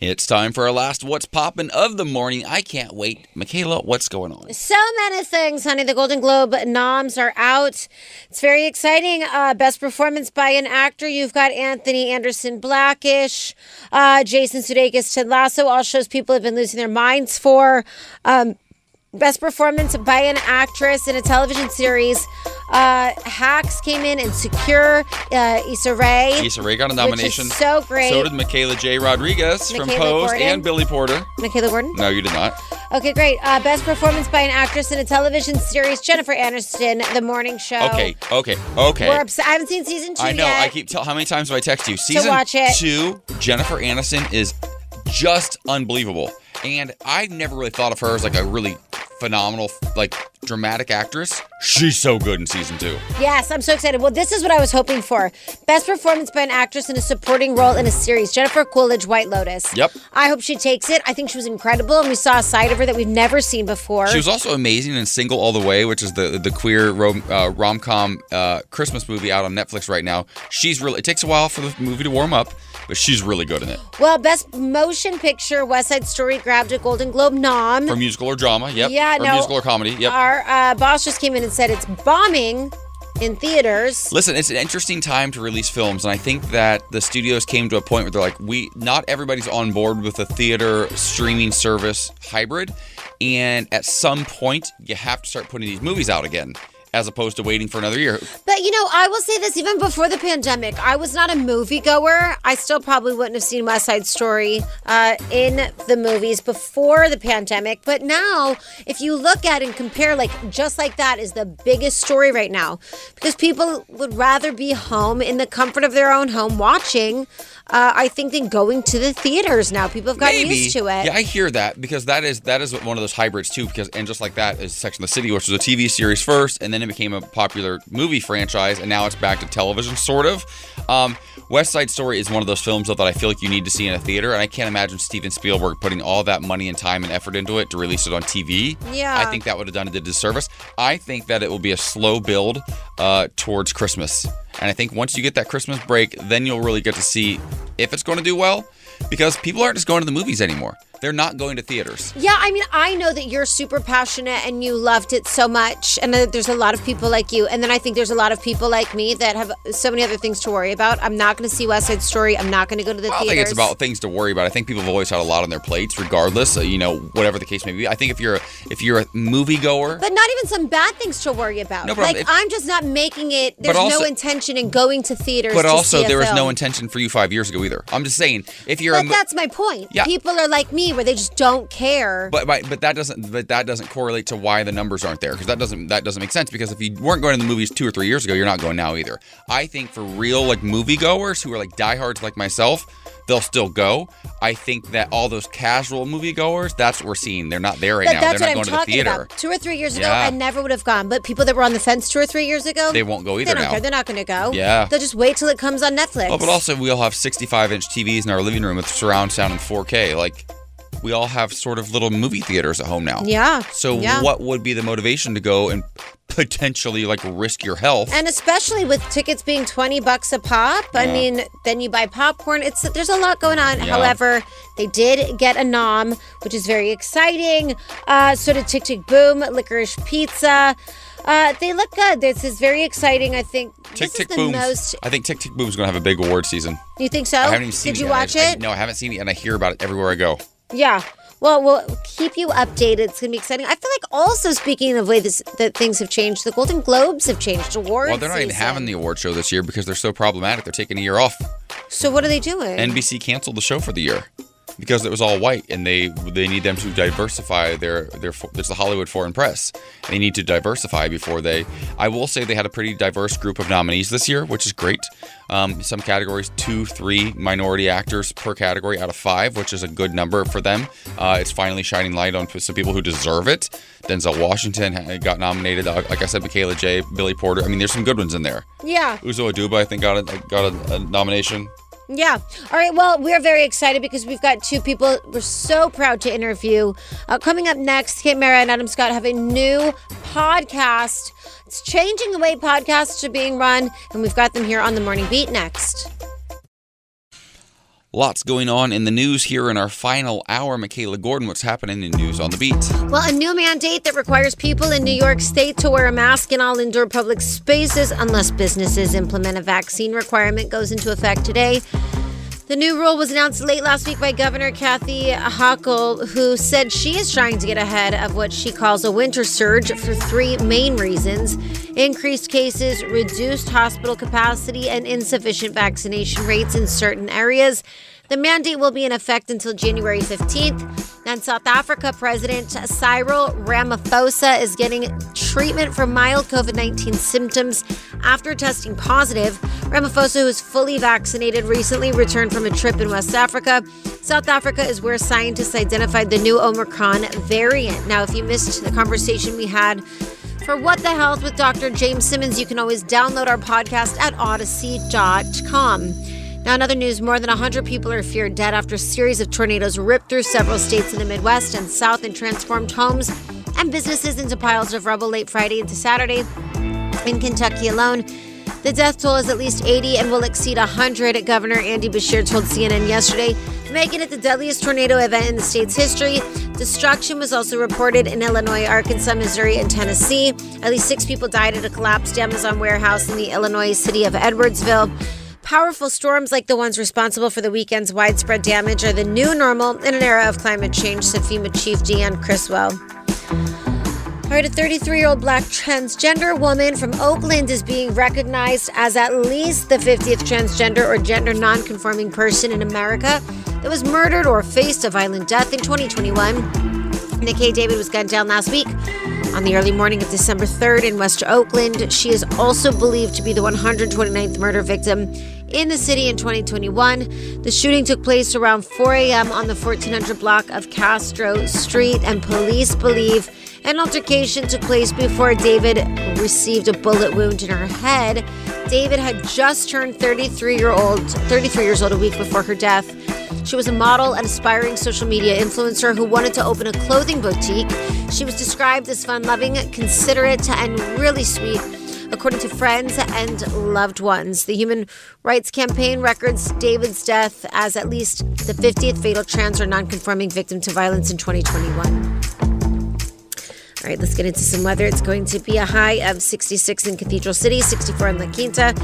It's time for our last What's Poppin' of the morning. I can't wait. Michaela, what's going on? So many things, honey. The Golden Globe noms are out. It's very exciting. Uh, best performance by an actor. You've got Anthony Anderson Blackish, uh, Jason Sudeikis, Ted Lasso. All shows people have been losing their minds for. Um, best performance by an actress in a television series. Uh, Hacks came in and Secure. Uh, Issa Rae. Issa Rae got a nomination. so great. So did Michaela J. Rodriguez from Michaela Pose Gordon. and Billy Porter. Michaela Gordon. No, you did not. Okay, great. Uh, best performance by an actress in a television series. Jennifer Aniston, The Morning Show. Okay, okay, okay. We're obs- I haven't seen season two I know. yet. I keep tell. How many times do I text you? Season watch it. two, Jennifer Aniston is just unbelievable, and I never really thought of her as like a really phenomenal, like dramatic actress. She's so good in season two. Yes, I'm so excited. Well, this is what I was hoping for. Best performance by an actress in a supporting role in a series. Jennifer Coolidge, White Lotus. Yep. I hope she takes it. I think she was incredible, and we saw a side of her that we've never seen before. She was also amazing in Single All the Way, which is the the queer rom, uh, rom-com uh, Christmas movie out on Netflix right now. She's really. It takes a while for the movie to warm up, but she's really good in it. well, Best Motion Picture, West Side Story grabbed a Golden Globe nom. For musical or drama, yep. Yeah, or no. musical or comedy, yep. Our uh, boss just came in and said it's bombing in theaters. Listen, it's an interesting time to release films, and I think that the studios came to a point where they're like, we not everybody's on board with a theater streaming service hybrid, and at some point you have to start putting these movies out again, as opposed to waiting for another year. But you know, I will say this: even before the pandemic, I was not a moviegoer. I still probably wouldn't have seen West Side Story uh, in the movies before the pandemic. But now, if you look at and compare, like just like that is the biggest story right now, because people would rather be home in the comfort of their own home watching. Uh, I think than going to the theaters now. People have gotten Maybe. used to it. Yeah, I hear that because that is that is one of those hybrids too. Because and just like that is Sex and the City, which was a TV series first, and then it became a popular movie franchise, and now it's back to television, sort of. Um, West Side Story is one of those films though, that I feel like you need to see in a theater, and I can't imagine Steven Spielberg putting all that money and time and effort into it to release it on TV. Yeah. I think that would have done it a disservice. I think that it will be a slow build uh, towards Christmas. And I think once you get that Christmas break, then you'll really get to see if it's going to do well because people aren't just going to the movies anymore. They're not going to theaters. Yeah, I mean, I know that you're super passionate and you loved it so much, and there's a lot of people like you. And then I think there's a lot of people like me that have so many other things to worry about. I'm not going to see West Side Story. I'm not going to go to the I don't think it's about things to worry about. I think people have always had a lot on their plates, regardless. Uh, you know, whatever the case may be. I think if you're a, if you're a moviegoer, but not even some bad things to worry about. No, but like if- I'm just not making it. There's also- no intention in going to theaters. but to also there was no intention for you five years ago either. I'm just saying, if you're But a that's my point. Yeah. People are like me, where they just don't care. But, but but that doesn't but that doesn't correlate to why the numbers aren't there because that doesn't that doesn't make sense because if you weren't going to the movies two or three years ago, you're not going now either. I think for real like moviegoers who are like diehards like myself, they'll still go. I think that all those casual moviegoers, that's what we're seeing. They're not there right But now. that's They're what not I'm going to the talking theater. about. Two or three years ago, Yeah. I never would have gone. But people that were on the fence two or three years ago, They won't go They either don't now. care. They're not going to go. Yeah. They'll just wait till it comes on Netflix. Oh, but also we all have 65 inch TVs in our living room with surround sound and 4K. Like we all have sort of little movie theaters at home now. Yeah. So Yeah. what would be the motivation to go and potentially like risk your health? And especially with tickets being 20 bucks a pop, I mean, then you buy popcorn. It's there's a lot going on. Yeah. However, they did get a nom, which is very exciting. Uh, so did Tick Tick Boom, Licorice Pizza. Uh, they look good. This is very exciting. I think Tick this Tick is the Boom's. most. I think Tick Tick Boom is gonna have a big award season. You think so? I haven't even seen Did it you. I- watch I- it? no, I haven't seen it, and I hear about it everywhere I go. Yeah. Well, we'll keep you updated. It's gonna be exciting. I feel like also speaking of way this, that things have changed, the Golden Globes have changed awards. well, they're not even having the award show this year because they're so problematic. They're taking a year off. So what are they doing? NBC canceled the show for the year because it was all white, and they they need them to diversify their their. It's the Hollywood Foreign Press. They need to diversify before they. I will say they had a pretty diverse group of nominees this year, which is great. Um, some categories, two, three minority actors per category out of five, which is a good number for them. Uh, it's finally shining light on some people who deserve it. Denzel Washington got nominated. Uh, like I said, Michaela J, Billy Porter. I mean, there's some good ones in there. yeah. Uzo Aduba, I think, got a got a, a nomination. Yeah. All right. Well, we're very excited because we've got two people we're so proud to interview. Uh, coming up next, Kate Mara and Adam Scott have a new podcast. It's changing the way podcasts are being run, and we've got them here on the Morning Beat next. Lots going on in the news here in our final hour. Michaela Gordon, what's happening in News on the Beat? Well, a new mandate that requires people in New York State to wear a mask in all indoor public spaces unless businesses implement a vaccine requirement goes into effect today. The new rule was announced late last week by Governor Kathy Hochul, who said she is trying to get ahead of what she calls a winter surge for three main reasons increased cases, reduced hospital capacity, and insufficient vaccination rates in certain areas. The mandate will be in effect until January 15th. And South Africa President Cyril Ramaphosa is getting treatment for mild COVID 19 symptoms after testing positive. Ramaphosa, who is fully vaccinated, recently returned from a trip in West Africa. South Africa is where scientists identified the new Omicron variant. Now, if you missed the conversation we had For What the Health with Dr. James Simmons, you can always download our podcast at audacy.com. Now, in other news, more than 100 people are feared dead after a series of tornadoes ripped through several states in the Midwest and South and transformed homes and businesses into piles of rubble late Friday into Saturday. In Kentucky alone, the death toll is at least 80 and will exceed 100. Governor Andy Beshear told CNN yesterday, making it the deadliest tornado event in the state's history. Destruction was also reported in Illinois, Arkansas, Missouri, and Tennessee. At least six people died at a collapsed Amazon warehouse in the Illinois city of Edwardsville. Powerful storms like the ones responsible for the weekend's widespread damage are the new normal in an era of climate change, said FEMA Chief Deanne Criswell. All right, a 33 year old black transgender woman from Oakland is being recognized as at least the 50th transgender or gender non conforming person in America that was murdered or faced a violent death in 2021. Nikai David was gunned down last week on the early morning of December 3rd in West Oakland. She is also believed to be the 129th murder victim in the city in 2021. The shooting took place around 4 a.m. on the 1400 block of Castro Street, and police believe an altercation took place before David received a bullet wound in her head. David had just turned 33 year old, 33 years old a week before her death. She was a model and aspiring social media influencer who wanted to open a clothing boutique. She was described as fun loving, considerate, and really sweet according to friends and loved ones. The Human Rights Campaign records David's death as at least the 50th fatal trans or nonconforming victim to violence in 2021. All right, let's get into some weather. It's going to be a high of 66 in Cathedral City, 64 in La Quinta,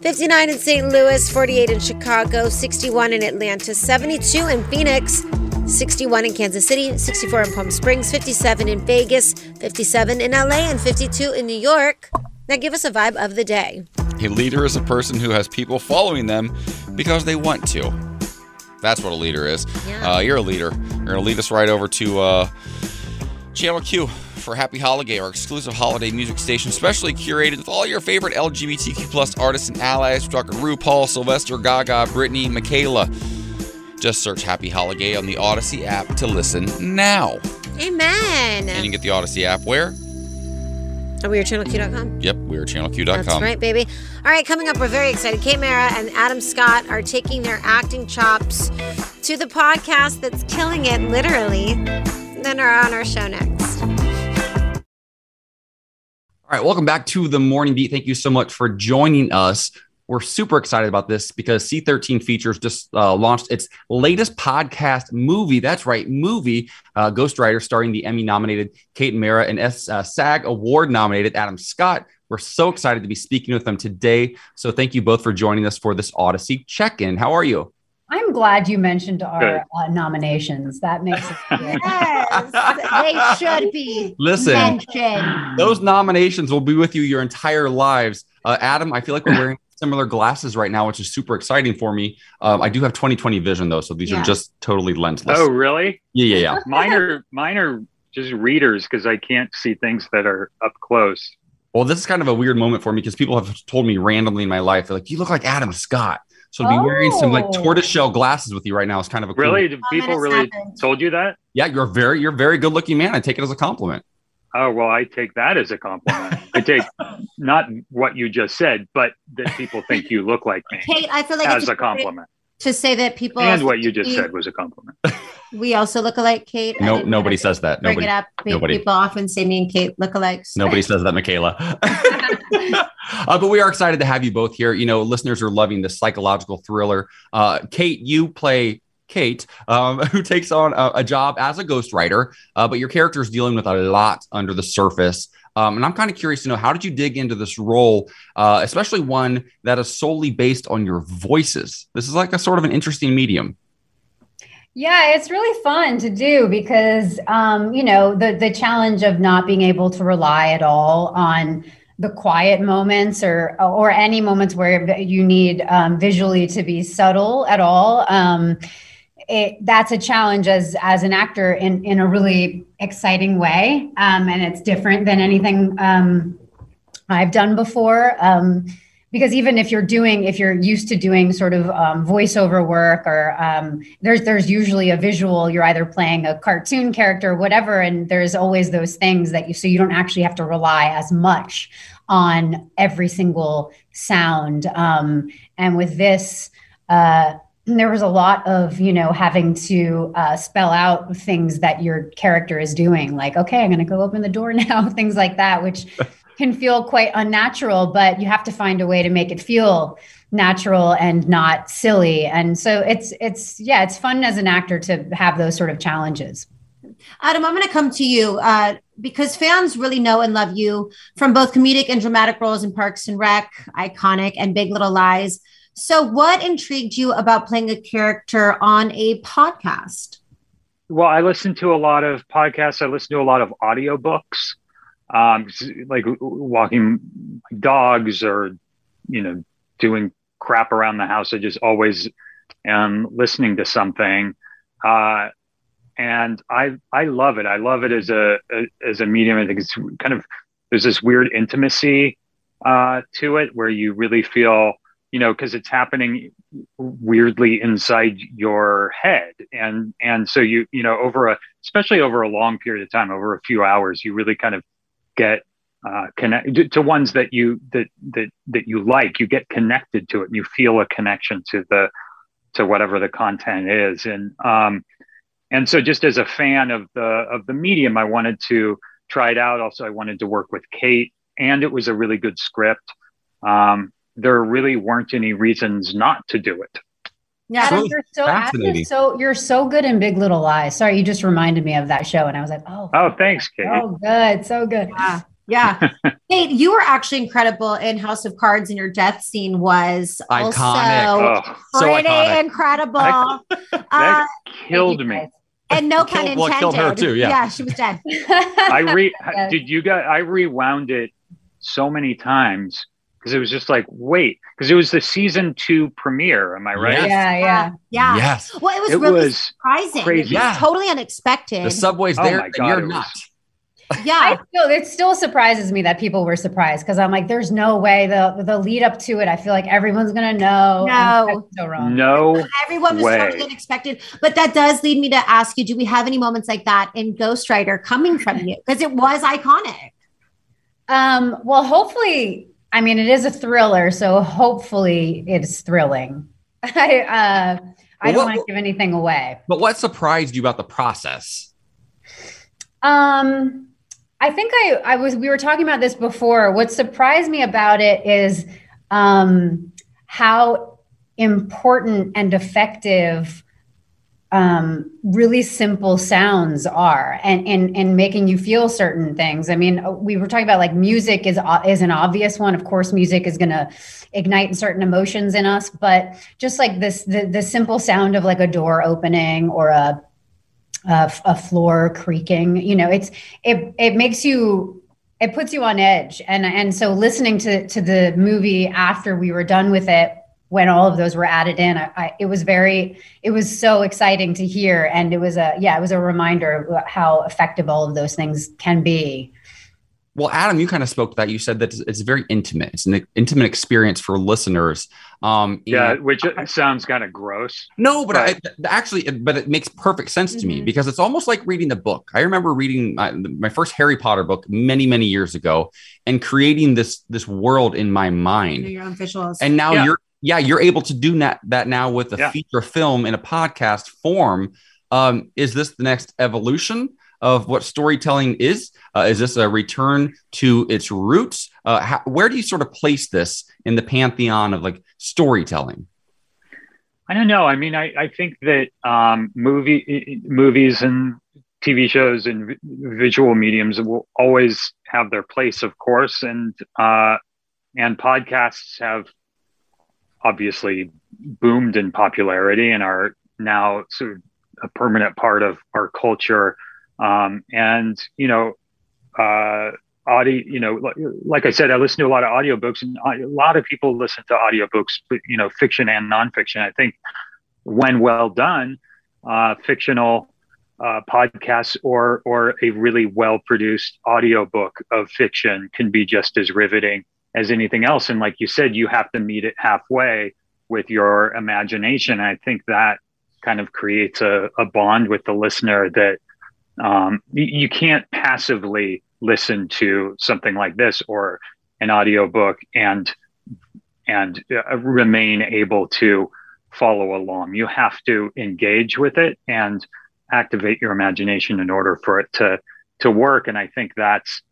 59 in St. Louis, 48 in Chicago, 61 in Atlanta, 72 in Phoenix, 61 in Kansas City, 64 in Palm Springs, 57 in Vegas, 57 in LA, and 52 in New York. Now, give us a vibe of the day. A leader is a person who has people following them because they want to. That's what a leader is. Yeah. Uh, you're a leader. You're going to lead us right over to uh, Channel Q for Happy Holiday, our exclusive holiday music station, specially curated with all your favorite LGBTQ plus artists and allies. We're talking RuPaul, Sylvester, Gaga, Britney, Michaela. Just search Happy Holiday on the Audacy app to listen now. Amen. And you can get the Audacy app where? At channelq.com? Yep, we're channelq.com. That's right, baby. All right, coming up, we're very excited. Kate Mara and Adam Scott are taking their acting chops to the podcast that's killing it, literally. Then are on our show next. All right, welcome back to the Morning Beat. Thank you so much for joining us. We're super excited about this because C13 Features just uh, launched its latest podcast movie. That's right, movie, uh, Ghostwriter, starring the Emmy nominated Kate Mara and S- uh, SAG Award nominated Adam Scott. We're so excited to be speaking with them today. So thank you both for joining us for this Audacy check in. How are you? I'm glad you mentioned our uh, nominations. That makes it good. yes, they should be. Listen, mentioned. those nominations will be with you your entire lives. Uh, Adam, I feel like we're wearing similar glasses right now, which is super exciting for me. Um, I do have 2020 vision though, so these Yeah. are just totally lensless. Oh, really? Yeah, yeah, yeah. mine are mine are just readers because I can't see things that are up close. Well, this is kind of a weird moment for me because people have told me randomly in my life, they're like, "You look like Adam Scott." So to be wearing some like Oh. tortoiseshell glasses with you right now is kind of a cool- Really? Did oh, people really told you that? Yeah, you're very you're a very good looking man. I take it as a compliment. Oh well, I take that as a compliment. I take <laughs> not what you just said, but that people think you look like me Kate, I feel like as it's a compliment. to say that people And what you just said was a compliment. <laughs> We also look alike, Kate. No, nobody says that. Bring Nobody. it up. Nobody. People often say me and Kate look alike. Nobody says that, Michaela. <laughs> uh, but we are excited to have you both here. You know, listeners are loving this psychological thriller. Uh, Kate, you play Kate, um, <laughs> who takes on a, a job as a ghostwriter, uh, but your character is dealing with a lot under the surface. Um, and I'm kind of curious to know how did you dig into this role, uh, especially one that is solely based on your voices? This is like a sort of an interesting medium. Yeah, it's really fun to do because um, you know the the challenge of not being able to rely at all on the quiet moments or or any moments where you need um, visually to be subtle at all. Um, it, that's a challenge as as an actor in in a really exciting way, um, and it's different than anything um, I've done before. Because even if you're doing if you're used to doing sort of um, voiceover work or um, there's there's usually a visual you're either playing a cartoon character or whatever and there's always those things that you so you don't actually have to rely as much on every single sound. Um, and with this uh, there was a lot of you know having to uh, spell out things that your character is doing like okay i'm going to go open the door <laughs> now things like that which can feel quite unnatural but you have to find a way to make it feel natural and not silly and so it's it's yeah it's fun as an actor to have those sort of challenges Adam, I'm going to come to you uh, because fans really know and love you from both comedic and dramatic roles in Parks and Rec, Iconic, and Big Little Lies. So, what intrigued you about playing a character on a podcast? Well, I listen to a lot of podcasts. I listen to a lot of audiobooks, um, like walking dogs or, you know, doing crap around the house. I just always am listening to something. Uh, and I, I love it. I love it as a, a, as a medium. I think it's kind of, there's this weird intimacy uh, to it where you really feel you know because it's happening weirdly inside your head and and so you you know over a especially over a long period of time over a few hours you really kind of get uh, connect to ones that you that that that you like you get connected to it and you feel a connection to the to whatever the content is. And um and so just as a fan of the of the medium i wanted to try it out. Also i wanted to work with kate and it was a really good script. Um there really weren't any reasons not to do it. Yeah, Adam, you're so Adam, so you're so good in Big Little Lies. Sorry, you just reminded me of that show, and I was like, oh, oh, thanks, Kate. So good, so good. Yeah. Yeah. <laughs> Kate, you were actually incredible in House of Cards, and your death scene was iconic. also oh, pretty so iconic. incredible. that Uh, killed me. and no pun Killed- well, killed her too, yeah. yeah, she was dead. <laughs> I re <laughs> did you guys I rewound it so many times because it was just like wait because it was the season two premiere. Am I right? Yes. Yeah, yeah. Yeah. Yes. Well, it was It really was surprising. crazy. It was Yeah. totally unexpected. The subway's Oh there, my and God, you're it was- not. yeah. I still, it still surprises me that people were surprised because I'm like, there's no way the the lead up to it. I feel like everyone's gonna know. No. So wrong. No Everyone was way. totally unexpected. But that does lead me to ask you do we have any moments like that in Ghostwriter coming from you? Because it was iconic. Um, well, hopefully, I mean, it is a thriller, so hopefully it's thrilling. <laughs> I uh, I don't want to give anything away. But what surprised you about the process? Um, I think I I was we were talking about this before. What surprised me about it is um, how important and effective um, really simple sounds are and and and making you feel certain things. I mean, we were talking about like music is o- is an obvious one. Of course, music is going to ignite certain emotions in us, but just like this the the simple sound of like a door opening or a a, a floor creaking, you know, it's it it makes you it puts you on edge and and so listening to to the movie after we were done with it when all of those were added in I, I, it was very it was so exciting to hear and it was a yeah it was a reminder of how effective all of those things can be Well, Adam, you kind of spoke to that. You said that it's, it's very intimate. It's an intimate experience for listeners. Um, Yeah, and- which sounds kind of gross. No, but I, actually, but it makes perfect sense to me because it's almost like reading the book. I remember reading my, my first Harry Potter book many, many years ago, and creating this this world in my mind. Your own visuals. And now Yeah. you're yeah you're able to do that that now with a Yeah. feature film in a podcast form. Um, is this the next evolution of what storytelling is? Uh, is this a return to its roots? Uh, how, where do you sort of place this in the pantheon of like storytelling? I don't know. I mean, I, I think that um, movie movies and TV shows and visual mediums will always have their place, of course, and uh, and podcasts have obviously boomed in popularity and are now sort of a permanent part of our culture. Um, and you know, uh, audio, you know, like, like I said, I listen to a lot of audiobooks, and a lot of people listen to audiobooks, you know, fiction and nonfiction. I think when well done, uh, fictional uh, podcasts or or a really well produced audiobook of fiction can be just as riveting as anything else. And like you said, you have to meet it halfway with your imagination. I think that kind of creates a, a bond with the listener that um, you, can't passively listen to something like this or an audiobook and and uh, remain able to follow along. You have to engage with it and activate your imagination in order for it to to work. And I think that's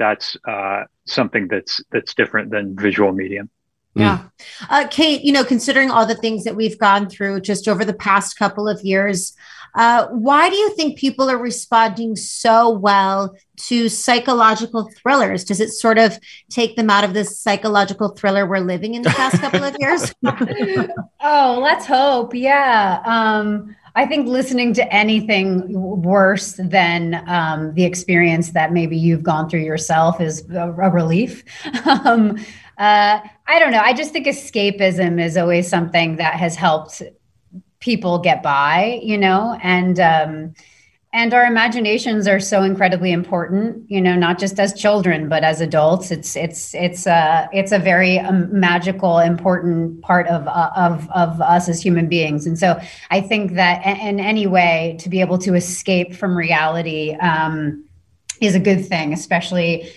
that's uh, something that's that's different than visual medium. Yeah. Uh, Kate, you know, considering all the things that we've gone through just over the past couple of years, uh, why do you think people are responding so well to psychological thrillers? Does it sort of take them out of this psychological thriller we're living in the past couple of years? <laughs> oh, let's hope. Yeah. Um, I think listening to anything worse than um, the experience that maybe you've gone through yourself is a, a relief. <laughs> um, uh, I don't know. I just think escapism is always something that has helped people get by, you know, and um, and our imaginations are so incredibly important, you know, not just as children but as adults. It's it's it's a it's a very um, magical, important part of uh, of of us as human beings. And so I think that in any way to be able to escape from reality. Um, is a good thing, especially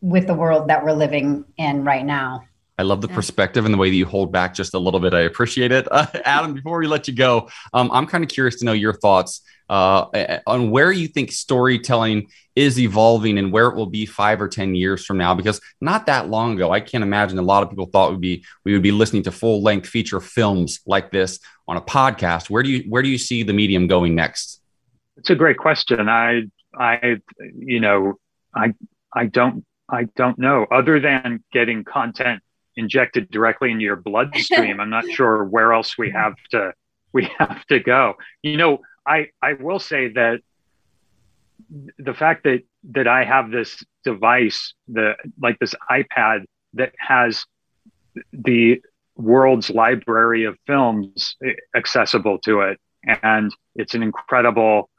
with the world that we're living in right now. I love the perspective and the way that you hold back just a little bit. I appreciate it. Uh, <laughs> Adam, before we let you go, um, I'm kind of curious to know your thoughts uh, on where you think storytelling is evolving and where it will be five or 10 years from now. Because not that long ago, I can't imagine a lot of people thought would be we would be listening to full length feature films like this on a podcast. Where do you where do you see the medium going next? It's a great question. I I you know I I don't I don't know. Other than getting content injected directly into your bloodstream, I'm not sure where else we have to we have to go. You know, I I will say that the fact that that I have this device, the like this iPad that has the world's library of films accessible to it, and it's an incredible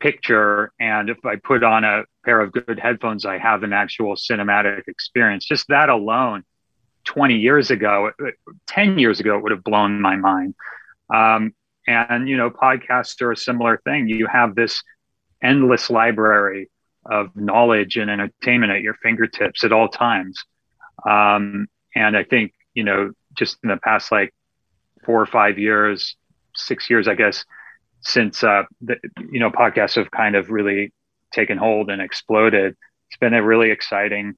picture. And if i put on a pair of good headphones i have an actual cinematic experience. Just that alone 20 years ago 10 years ago it would have blown my mind um, and you know podcasts are a similar thing you have this endless library of knowledge and entertainment at your fingertips at all times um, and i think you know just in the past like four or five years six years i guess since uh, the, you know podcasts have kind of really taken hold and exploded. It's been a really exciting,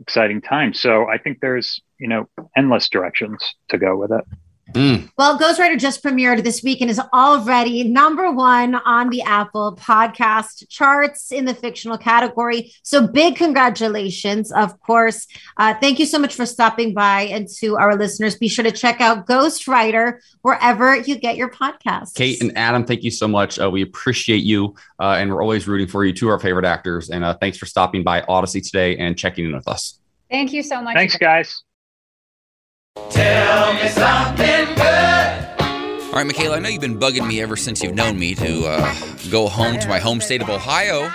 exciting time. So I think there's you know endless directions to go with it. Mm. Well, Ghostwriter just premiered this week and is already number one on the Apple podcast charts in the fictional category. So big congratulations, of course. Uh, thank you so much for stopping by. And to our listeners, be sure to check out Ghostwriter wherever you get your podcasts. Kate and Adam, thank you so much. Uh, we appreciate you. Uh, and we're always rooting for you, two our favorite actors. And uh, thanks for stopping by Audacy today and checking in with us. Thank you so much. Thanks, guys. Tell me something good. All right, Michaela, I know you've been bugging me ever since you've known me to uh, go home to my home state of Ohio,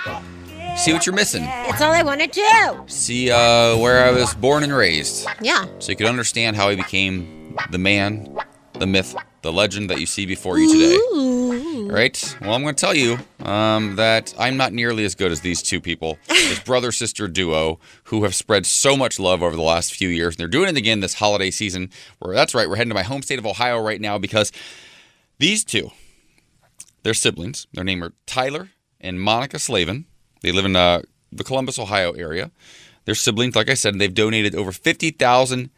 see what you're missing, That's all I want to do. see uh, where I was born and raised, Yeah. so you could understand how I became the man, the myth, the legend that you see before you today. Right? Well, I'm going to tell you um, that I'm not nearly as good as these two people, <laughs> this brother sister duo who have spread so much love over the last few years. And they're doing it again this holiday season. Where that's right, we're heading to my home state of Ohio right now because these two, they're siblings. Their name are Tyler and Monica Slavin. They live in uh, the Columbus, Ohio area. They're siblings, like I said, and they've donated over 50,000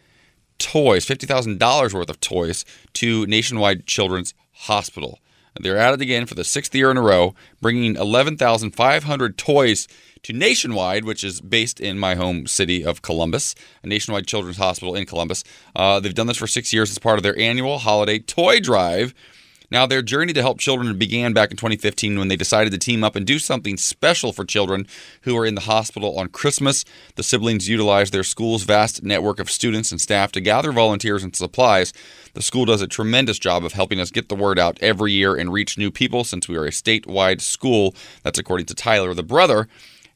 toys, $50,000 worth of toys to Nationwide Children's Hospital. They're at it again for the sixth year in a row, bringing 11,500 toys to Nationwide, which is based in my home city of Columbus, a Nationwide Children's Hospital in Columbus. Uh, they've done this for six years as part of their annual holiday toy drive. Now, their journey to help children began back in 2015 when they decided to team up and do something special for children who are in the hospital on Christmas. The siblings utilized their school's vast network of students and staff to gather volunteers and supplies. The school does a tremendous job of helping us get the word out every year and reach new people since we are a statewide school. That's according to Tyler, the brother.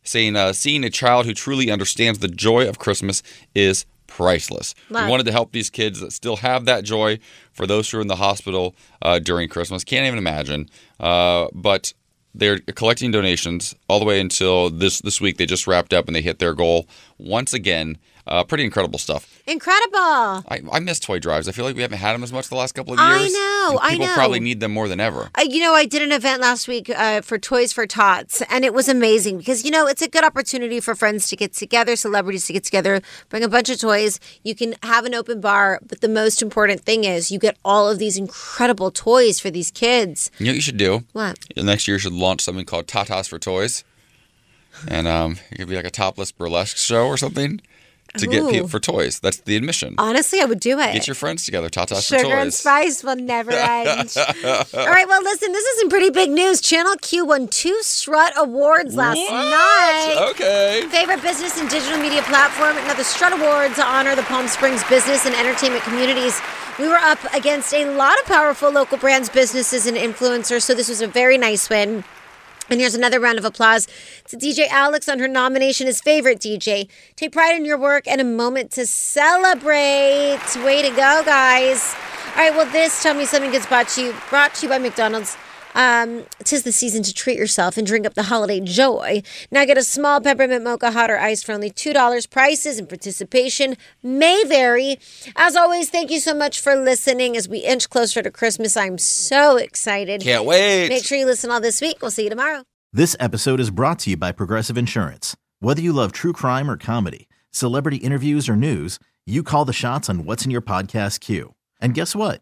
saying, uh, seeing a child who truly understands the joy of Christmas is priceless. Love. We wanted to help these kids that still have that joy for those who are in the hospital uh, during Christmas. Can't even imagine. Uh, but they're collecting donations all the way until this this week. They just wrapped up and they hit their goal once again. Uh, pretty incredible stuff. Incredible. I, I miss toy drives. I feel like we haven't had them as much the last couple of years. I know, I People know. probably need them more than ever. Uh, you know, I did an event last week uh, for Toys for Tots, and it was amazing because, you know, it's a good opportunity for friends to get together, celebrities to get together, bring a bunch of toys. You can have an open bar, but the most important thing is you get all of these incredible toys for these kids. You know what you should do? What? Next year, you should launch something called Tatas for Toys. And um, it could be like a topless burlesque show or something to get Ooh. people for toys. That's the admission. Honestly, I would do it. Get your friends together. Tatas for Sugar and Toys. spice will never <laughs> end. All right, well, listen, this is some pretty big news. Channel Q won two Strut Awards last night. Okay. Favorite business and digital media platform. Now, the Strut Awards honor the Palm Springs business and entertainment communities. We were up against a lot of powerful local brands, businesses, and influencers, so this was a very nice win. And here's another round of applause to DJ Alex on her nomination as favorite DJ. Take pride in your work and a moment to celebrate. Way to go, guys. All right, well, this Tell Me Something gets brought to you, brought to you by McDonald's. Um, tis the season to treat yourself and drink up the holiday joy. Now get a small peppermint mocha hot or iced for only $2. Prices and participation may vary. As always, thank you so much for listening as we inch closer to Christmas. I'm so excited. Can't wait. Make sure you listen all this week. We'll see you tomorrow. This episode is brought to you by Progressive Insurance. Whether you love true crime or comedy, celebrity interviews or news, you call the shots on what's in your podcast queue. And guess what?